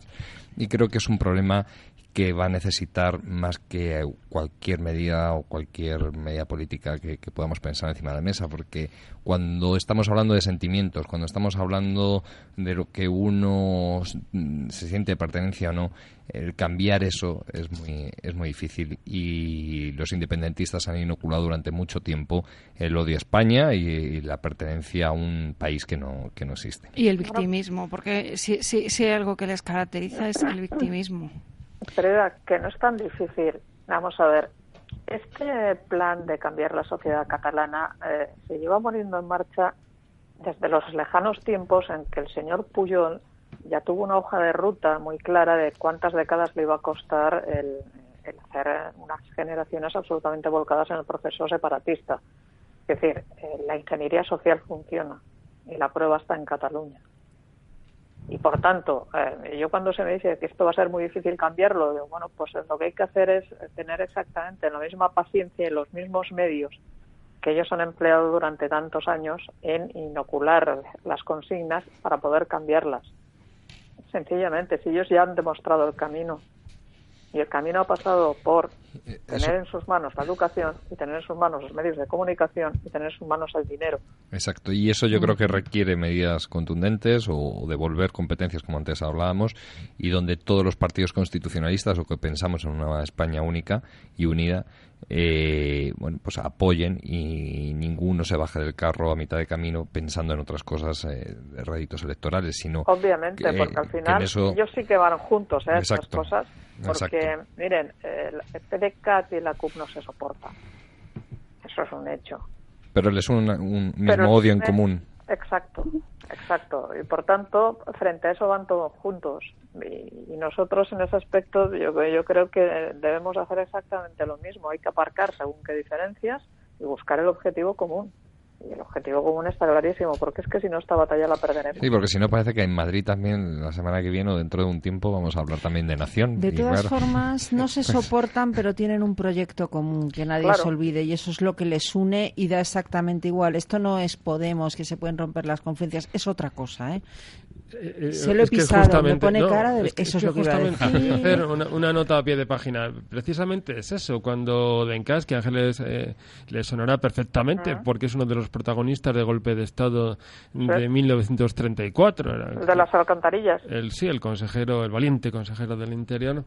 Y creo que es un problema que va a necesitar más que cualquier medida o cualquier medida política que, podamos pensar encima de la mesa, porque cuando estamos hablando de sentimientos, cuando estamos hablando de lo que uno mm, se siente de pertenencia o no, el cambiar eso es muy, es muy difícil y los independentistas han inoculado durante mucho tiempo el odio a España y, y la pertenencia a un país que no, que no existe. Y el victimismo, porque si, si, si hay algo que les caracteriza es el victimismo. Pero que no es tan difícil. Vamos a ver, este plan de cambiar la sociedad catalana eh, se lleva poniendo en marcha desde los lejanos tiempos en que el señor Puyol ya tuvo una hoja de ruta muy clara de cuántas décadas le iba a costar el, el hacer unas generaciones absolutamente volcadas en el proceso separatista. Es decir, eh, la ingeniería social funciona y la prueba está en Cataluña. Por tanto, eh, yo cuando se me dice que esto va a ser muy difícil cambiarlo, digo, bueno, pues lo que hay que hacer es tener exactamente la misma paciencia y los mismos medios que ellos han empleado durante tantos años en inocular las consignas para poder cambiarlas. Sencillamente, si ellos ya han demostrado el camino y el camino ha pasado por tener en sus manos la educación y tener en sus manos los medios de comunicación y tener en sus manos el dinero. Exacto, y eso yo creo que requiere medidas contundentes o devolver competencias, como antes hablábamos, y donde todos los partidos constitucionalistas o que pensamos en una España única y unida, eh, bueno, pues apoyen y ninguno se baje del carro a mitad de camino pensando en otras cosas eh, de réditos electorales, sino Obviamente, que- porque al final eso- ellos sí que van juntos ¿eh? estas cosas. Porque, exacto. miren, el PDCAT y la CUP no se soportan. Eso es un hecho. pero les un, un mismo Pero odio en es- común. Exacto, exacto. Y por tanto, frente a eso van todos juntos. Y, y nosotros en ese aspecto yo, yo creo que debemos hacer exactamente lo mismo. Hay que aparcar según qué diferencias y buscar el objetivo común. Y el objetivo común está clarísimo, porque es que si no esta batalla la perderemos. Sí, porque si no parece que en Madrid también la semana que viene o dentro de un tiempo vamos a hablar también de nación. De todas claro, formas, no se pues- soportan, pero tienen un proyecto común que nadie Claro. se olvide y eso es lo que les une y da exactamente igual. Esto no es Podemos, que se pueden romper las confluencias, es otra cosa, ¿eh? Eh, Se lo he es que pisado, me pone no, cara de... es que- eso es que lo que iba a justamente decir. hacer una, una nota a pie de página. Precisamente es eso, cuando Dencas, que a Ángeles eh, le sonará perfectamente, porque es uno de los protagonistas del golpe de Estado de 1934. era El de las alcantarillas. el sí, el consejero, el valiente consejero del Interior,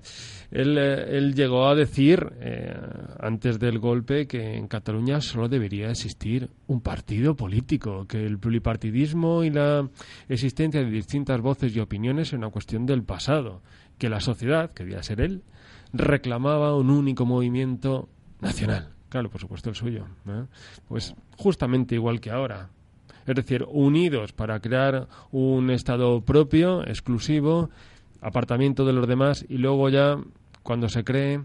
él, eh, él llegó a decir eh, antes del golpe que en Cataluña solo debería existir un partido político, que el pluripartidismo y la existencia de distintas voces y opiniones es una cuestión del pasado, que la sociedad, que debía ser él, reclamaba un único movimiento nacional. Claro, por supuesto el suyo. ¿eh? Pues justamente igual que ahora. Es decir, unidos para crear un Estado propio, exclusivo, apartamiento de los demás y luego ya, cuando se cree,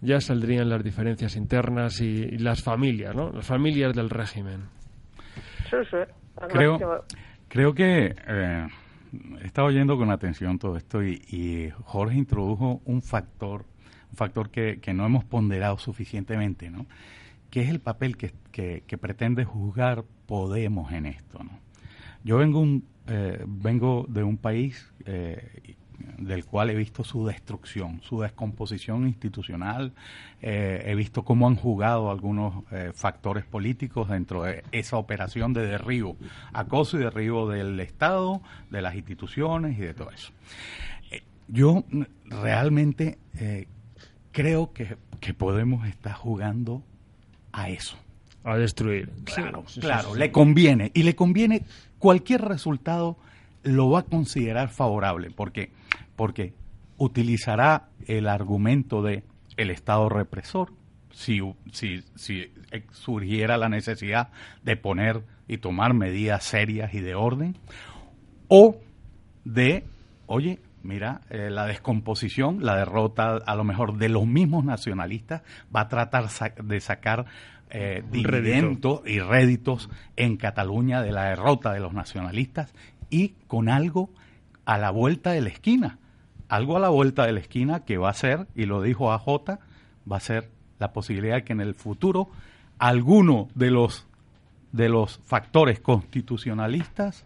ya saldrían las diferencias internas y, y las familias, ¿no? Las familias del régimen. Sí, sí. está Creo, creo que eh, he estado oyendo con atención todo esto y, Jorge introdujo un factor, un factor que, no hemos ponderado suficientemente, ¿no? Que es el papel que, pretende juzgar Podemos en esto. Yo vengo, eh, vengo de un país, eh, del cual he visto su destrucción, su descomposición institucional, eh, he visto cómo han jugado algunos eh, factores políticos dentro de esa operación de derribo, acoso y derribo del Estado, de las instituciones y de todo eso. Eh, yo realmente creo que, que podemos estar jugando a eso. A destruir. Claro, claro, le conviene. Y le conviene cualquier resultado lo va a considerar favorable, porque, porque utilizará el argumento de el Estado represor, si, si, si surgiera la necesidad de poner y tomar medidas serias y de orden, o de, oye, mira, eh, la descomposición, la derrota a lo mejor de los mismos nacionalistas va a tratar de sacar eh, dividendos y réditos en Cataluña de la derrota de los nacionalistas y con algo a la vuelta de la esquina. Algo a la vuelta de la esquina que va a ser, y lo dijo AJ, va a ser la posibilidad de que en el futuro alguno de los, de los factores constitucionalistas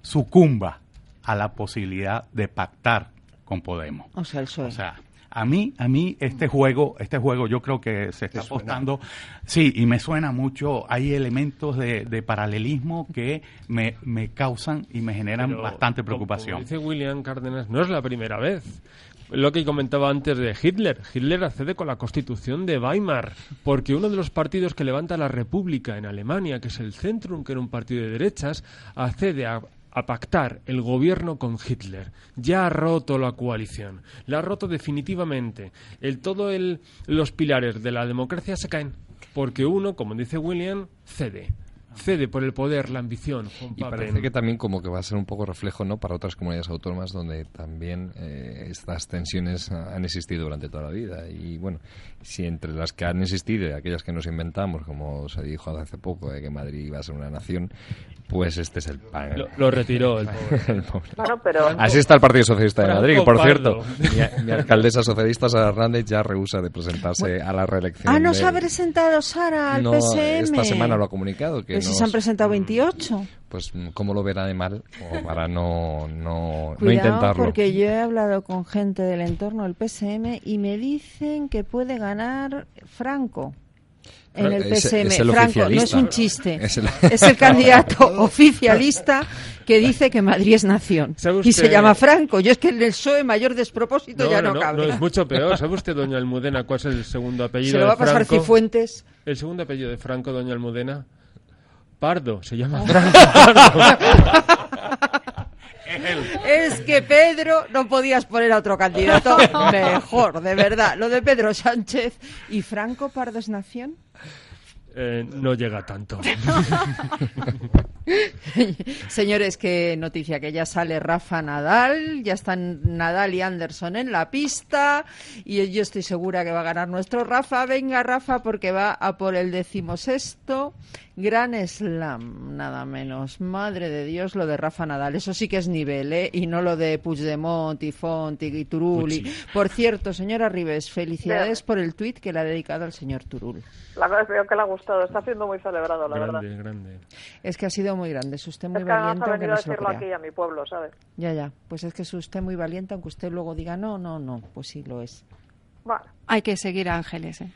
sucumba a la posibilidad de pactar con Podemos. O sea, el O sea, a mí, a mí este juego, este juego yo creo que se está apostando, sí, y me suena mucho, hay elementos de, paralelismo que me, me, causan y me generan bastante preocupación. dice William Cárdenas, no es la primera vez. Lo que comentaba antes de Hitler. Hitler accede con la constitución de Weimar, porque uno de los partidos que levanta la República en Alemania, que es el Centrum, que era un partido de derechas, accede a a pactar el gobierno con Hitler. Ya ha roto la coalición. La ha roto definitivamente. El, todo el, los pilares de la democracia se caen porque uno, como dice William, cede cede por el poder, la ambición. y parece que también como que va a ser un poco reflejo no para otras comunidades autónomas donde también eh, estas tensiones han existido durante toda la vida. Y bueno, si entre las que han existido y aquellas que nos inventamos, como se dijo hace poco, de que Madrid iba a ser una nación, pues este es el pan. Lo, retiró el pobre. pero... Así está el Partido Socialista de Madrid, que por cierto, mi, alcaldesa socialista Sara Hernández ya rehúsa de presentarse a la reelección. Ah, no se ha presentado Sara al no, Esta semana lo ha comunicado. Que si se han presentado 28. Pues cómo lo verá de mal o para no, no, no intentarlo. porque yo he hablado con gente del entorno del PSM y me dicen que puede ganar Franco en el PSM. Franco, no es un chiste. Es el, candidato oficialista que dice que Madrid es nación. Y se llama Franco. Yo es que en el PSOE mayor despropósito ya no, cabe. No, es mucho peor. ¿Sabe usted, doña Almudena, cuál es el segundo apellido Se lo va a pasar Cifuentes. El segundo apellido de Franco, doña Almudena. Pardo, se llama Franco Pardo. Es que Pedro no podías poner a otro candidato mejor, de verdad. Lo de Pedro Sánchez y Franco Pardo es nación. Eh, no llega tanto. Señores, qué noticia que ya sale Rafa Nadal, ya están Nadal y Anderson en la pista y yo estoy segura que va a ganar nuestro Rafa. Venga Rafa porque va a por el decimosexto Gran Slam, nada menos. Madre de Dios, lo de Rafa Nadal. Eso sí que es nivel, ¿eh? Y no lo de Puigdemont y Font y Turul. Por cierto, señora Rives, felicidades por el tuit que le ha dedicado al señor Turul. La verdad es que le ha gustado. Está siendo muy celebrado, la verdad. Grande. Es que ha sido muy grande. Es usted muy es que valiente, aunque no se lo crea. aquí a mi pueblo, ¿sabes? Ya, ya. Pues es que es usted muy valiente, aunque usted luego diga no, no, no. Pues sí, lo es. Bueno. Hay que seguir a Ángeles, ¿eh?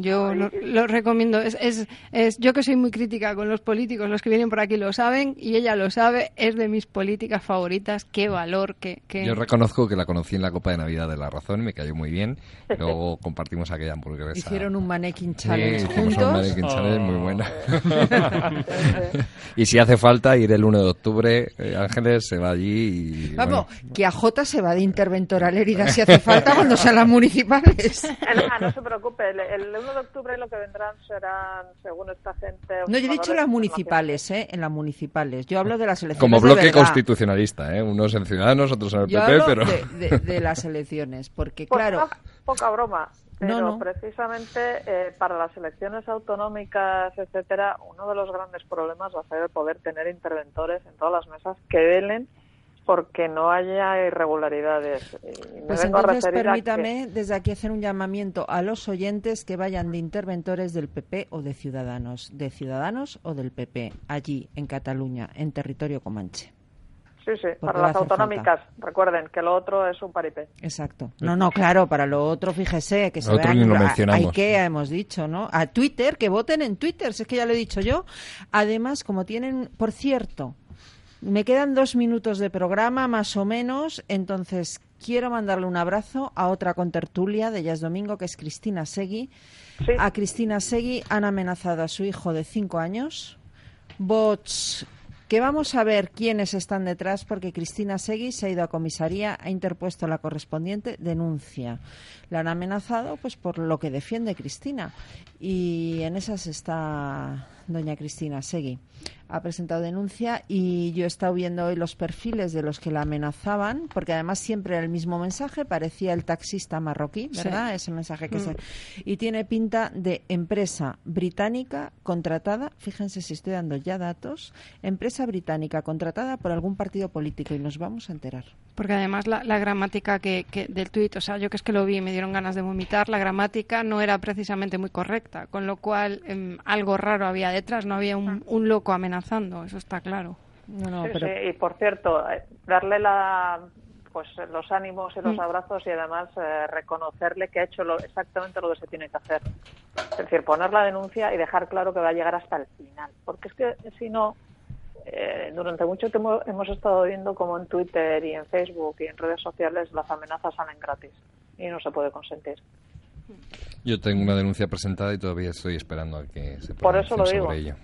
Yo lo, recomiendo. Es, es, es, yo que soy muy crítica con los políticos, los que vienen por aquí lo saben y ella lo sabe. Es de mis políticas favoritas. Qué valor. Qué, Yo reconozco que la conocí en la Copa de Navidad de La Razón, me cayó muy bien. Luego compartimos aquella hamburguesa. Hicieron un mannequin challenge sí, juntos. un mannequin challenge muy oh. buena. y si hace falta ir el 1 de octubre, eh, Ángeles se va allí y... Vamos, que a Jota se va de interventor a Lérida si hace falta cuando sean las municipales. No, no se preocupe. El, el de octubre lo que vendrán serán, según esta gente... No, yo he dicho las municipales, ¿eh? En las municipales. Yo hablo de las elecciones Como bloque constitucionalista, ¿eh? Unos en Ciudadanos, otros en el PP, pero... De, de, las elecciones, porque pues claro... poca broma. Pero precisamente eh, para las elecciones autonómicas, etcétera, uno de los grandes problemas va a ser el poder tener interventores en todas las mesas que velen porque no haya irregularidades. pues entonces permítame desde aquí hacer un llamamiento a los oyentes que vayan de interventores del PP o de Ciudadanos, de Ciudadanos o del PP, allí en Cataluña, en territorio comanche. Sí, sí, para las autonómicas. Recuerden que lo otro es un paripé. Exacto. No, no, claro, para lo otro, fíjese, que se otro vean, ni lo a- mencionamos. a IKEA hemos dicho, ¿no? A Twitter, que voten en Twitter, si es que ya lo he dicho yo. Además, como tienen, por cierto, me quedan dos minutos de programa, más o menos, entonces quiero mandarle un abrazo a otra contertulia de Jazz Domingo, que es Cristina Segui. A Cristina Segui han amenazado a su hijo de cinco años. Bots que vamos a ver quiénes están detrás porque Cristina Segui se ha ido a comisaría, ha interpuesto la correspondiente denuncia. La han amenazado pues por lo que defiende Cristina y en esas está doña Cristina Segui. Ha presentado denuncia y yo he estado viendo hoy los perfiles de los que la amenazaban porque además siempre era el mismo mensaje, parecía el taxista marroquí, Sí. ¿verdad? Ese mensaje que Mm. se y tiene pinta de empresa británica contratada, fíjense si estoy dando ya datos, empresa británica contratada por algún partido político y nos vamos a enterar. Porque además la, la gramática que, que del tuit, o sea, yo que es que lo vi y me dieron ganas de vomitar, la gramática no era precisamente muy correcta, con lo cual em, algo raro había detrás, no había un, un loco amenazando, eso está claro. No, Sí, sí, y por cierto, eh, darle la pues los ánimos y los Mm. abrazos y además eh, reconocerle que ha hecho lo, exactamente lo que se tiene que hacer. Es decir, poner la denuncia y dejar claro que va a llegar hasta el final. Porque es que si no, eh, durante mucho tiempo hemos estado viendo como en Twitter y en Facebook y en redes sociales las amenazas salen gratis y no se puede consentir. Yo tengo una denuncia presentada y todavía estoy esperando a que se Por eso lo digo. sobre ello.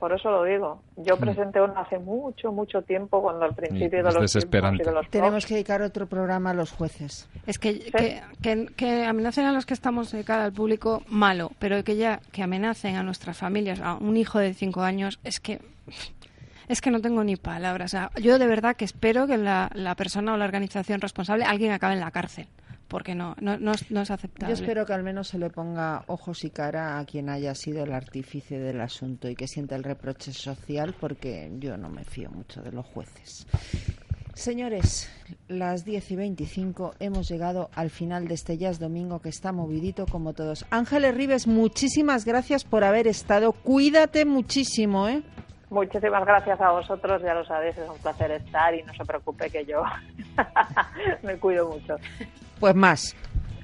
Por eso lo digo. Yo Mm. presenté una hace mucho, mucho tiempo cuando al principio es de los desesperante. de los Tenemos que dedicar otro programa a los jueces. Es que, que, que, que amenacen a los que estamos de cara al público, malo, pero que ya que amenacen a nuestras familias, a un hijo de cinco años, es que es que no tengo ni palabras. O sea, yo de verdad que espero que la, la persona o la organización responsable, alguien acabe en la cárcel, porque no, no, es aceptable. Yo espero que al menos se le ponga ojos y cara a quien haya sido el artífice del asunto y que sienta el reproche social porque yo no me fío mucho de los jueces. Señores, las 10 y 25 hemos llegado al final de este Jazz Domingo que está movidito como todos. Ángeles Rives, muchísimas gracias por haber estado. Cuídate muchísimo, ¿eh? Muchísimas gracias a vosotros, ya lo sabéis, es un placer estar y no se preocupe que yo me cuido mucho. Pues más.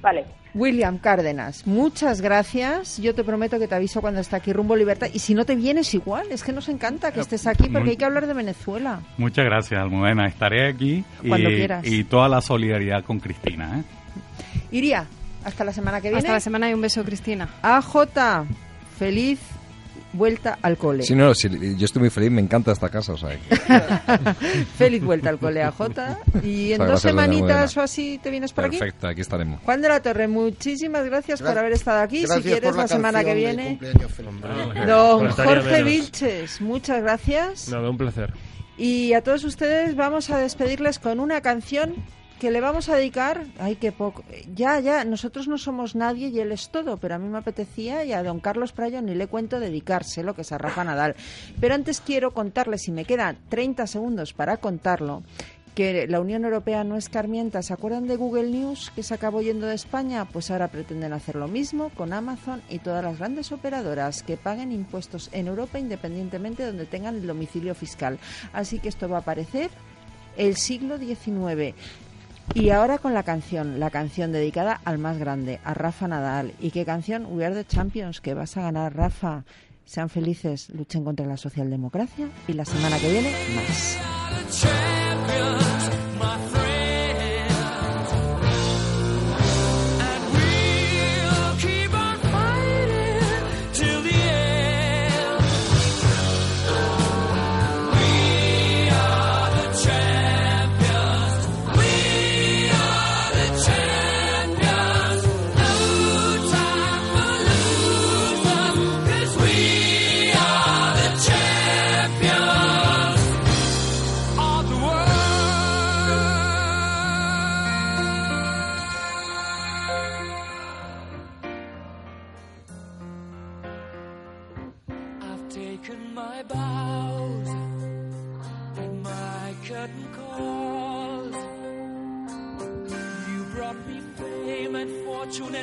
Vale, William Cárdenas, muchas gracias. Yo te prometo que te aviso cuando está aquí Rumbo Libertad. Y si no te vienes igual, es que nos encanta que estés aquí porque hay que hablar de Venezuela. Muchas gracias, Almudena. Estaré aquí y, Cuando quieras. y toda la solidaridad con Cristina. ¿eh? Iría, hasta la semana que viene. Hasta la semana y un beso, Cristina. AJ, feliz vuelta al cole. Sí, no, sí, yo estoy muy feliz, me encanta esta casa, o sea, que- feliz vuelta al cole, AJ. Y en Muchas dos gracias, doña semanitas o así te vienes por aquí. perfecto, aquí estaremos. Juan de la Torre, muchísimas gracias por haber estado aquí. gracias si quieres la la semana que viene. Don Jorge. Vilches, muchas gracias. Nada, un placer. Y a todos ustedes vamos a despedirles con una canción que le vamos a dedicar. Ay, qué poco. Ya, ya, nosotros no somos nadie y él es todo, pero a mí me apetecía y a don Carlos Prayo ni le cuento dedicárselo, que es a Rafa Nadal. Pero antes quiero contarles, si me quedan 30 segundos para contarlo, que la Unión Europea no escarmienta. ¿Se acuerdan de Google News que se acabó yendo de España? Pues ahora pretenden hacer lo mismo con Amazon y todas las grandes operadoras que paguen impuestos en Europa independientemente de donde tengan el domicilio fiscal. Así que esto va a aparecer el siglo XIX. Y ahora con la canción, la canción dedicada al más grande, a Rafa Nadal. ¿Y qué canción? We Are the Champions, que vas a ganar, Rafa. Sean felices, luchen contra la socialdemocracia y la semana que viene más.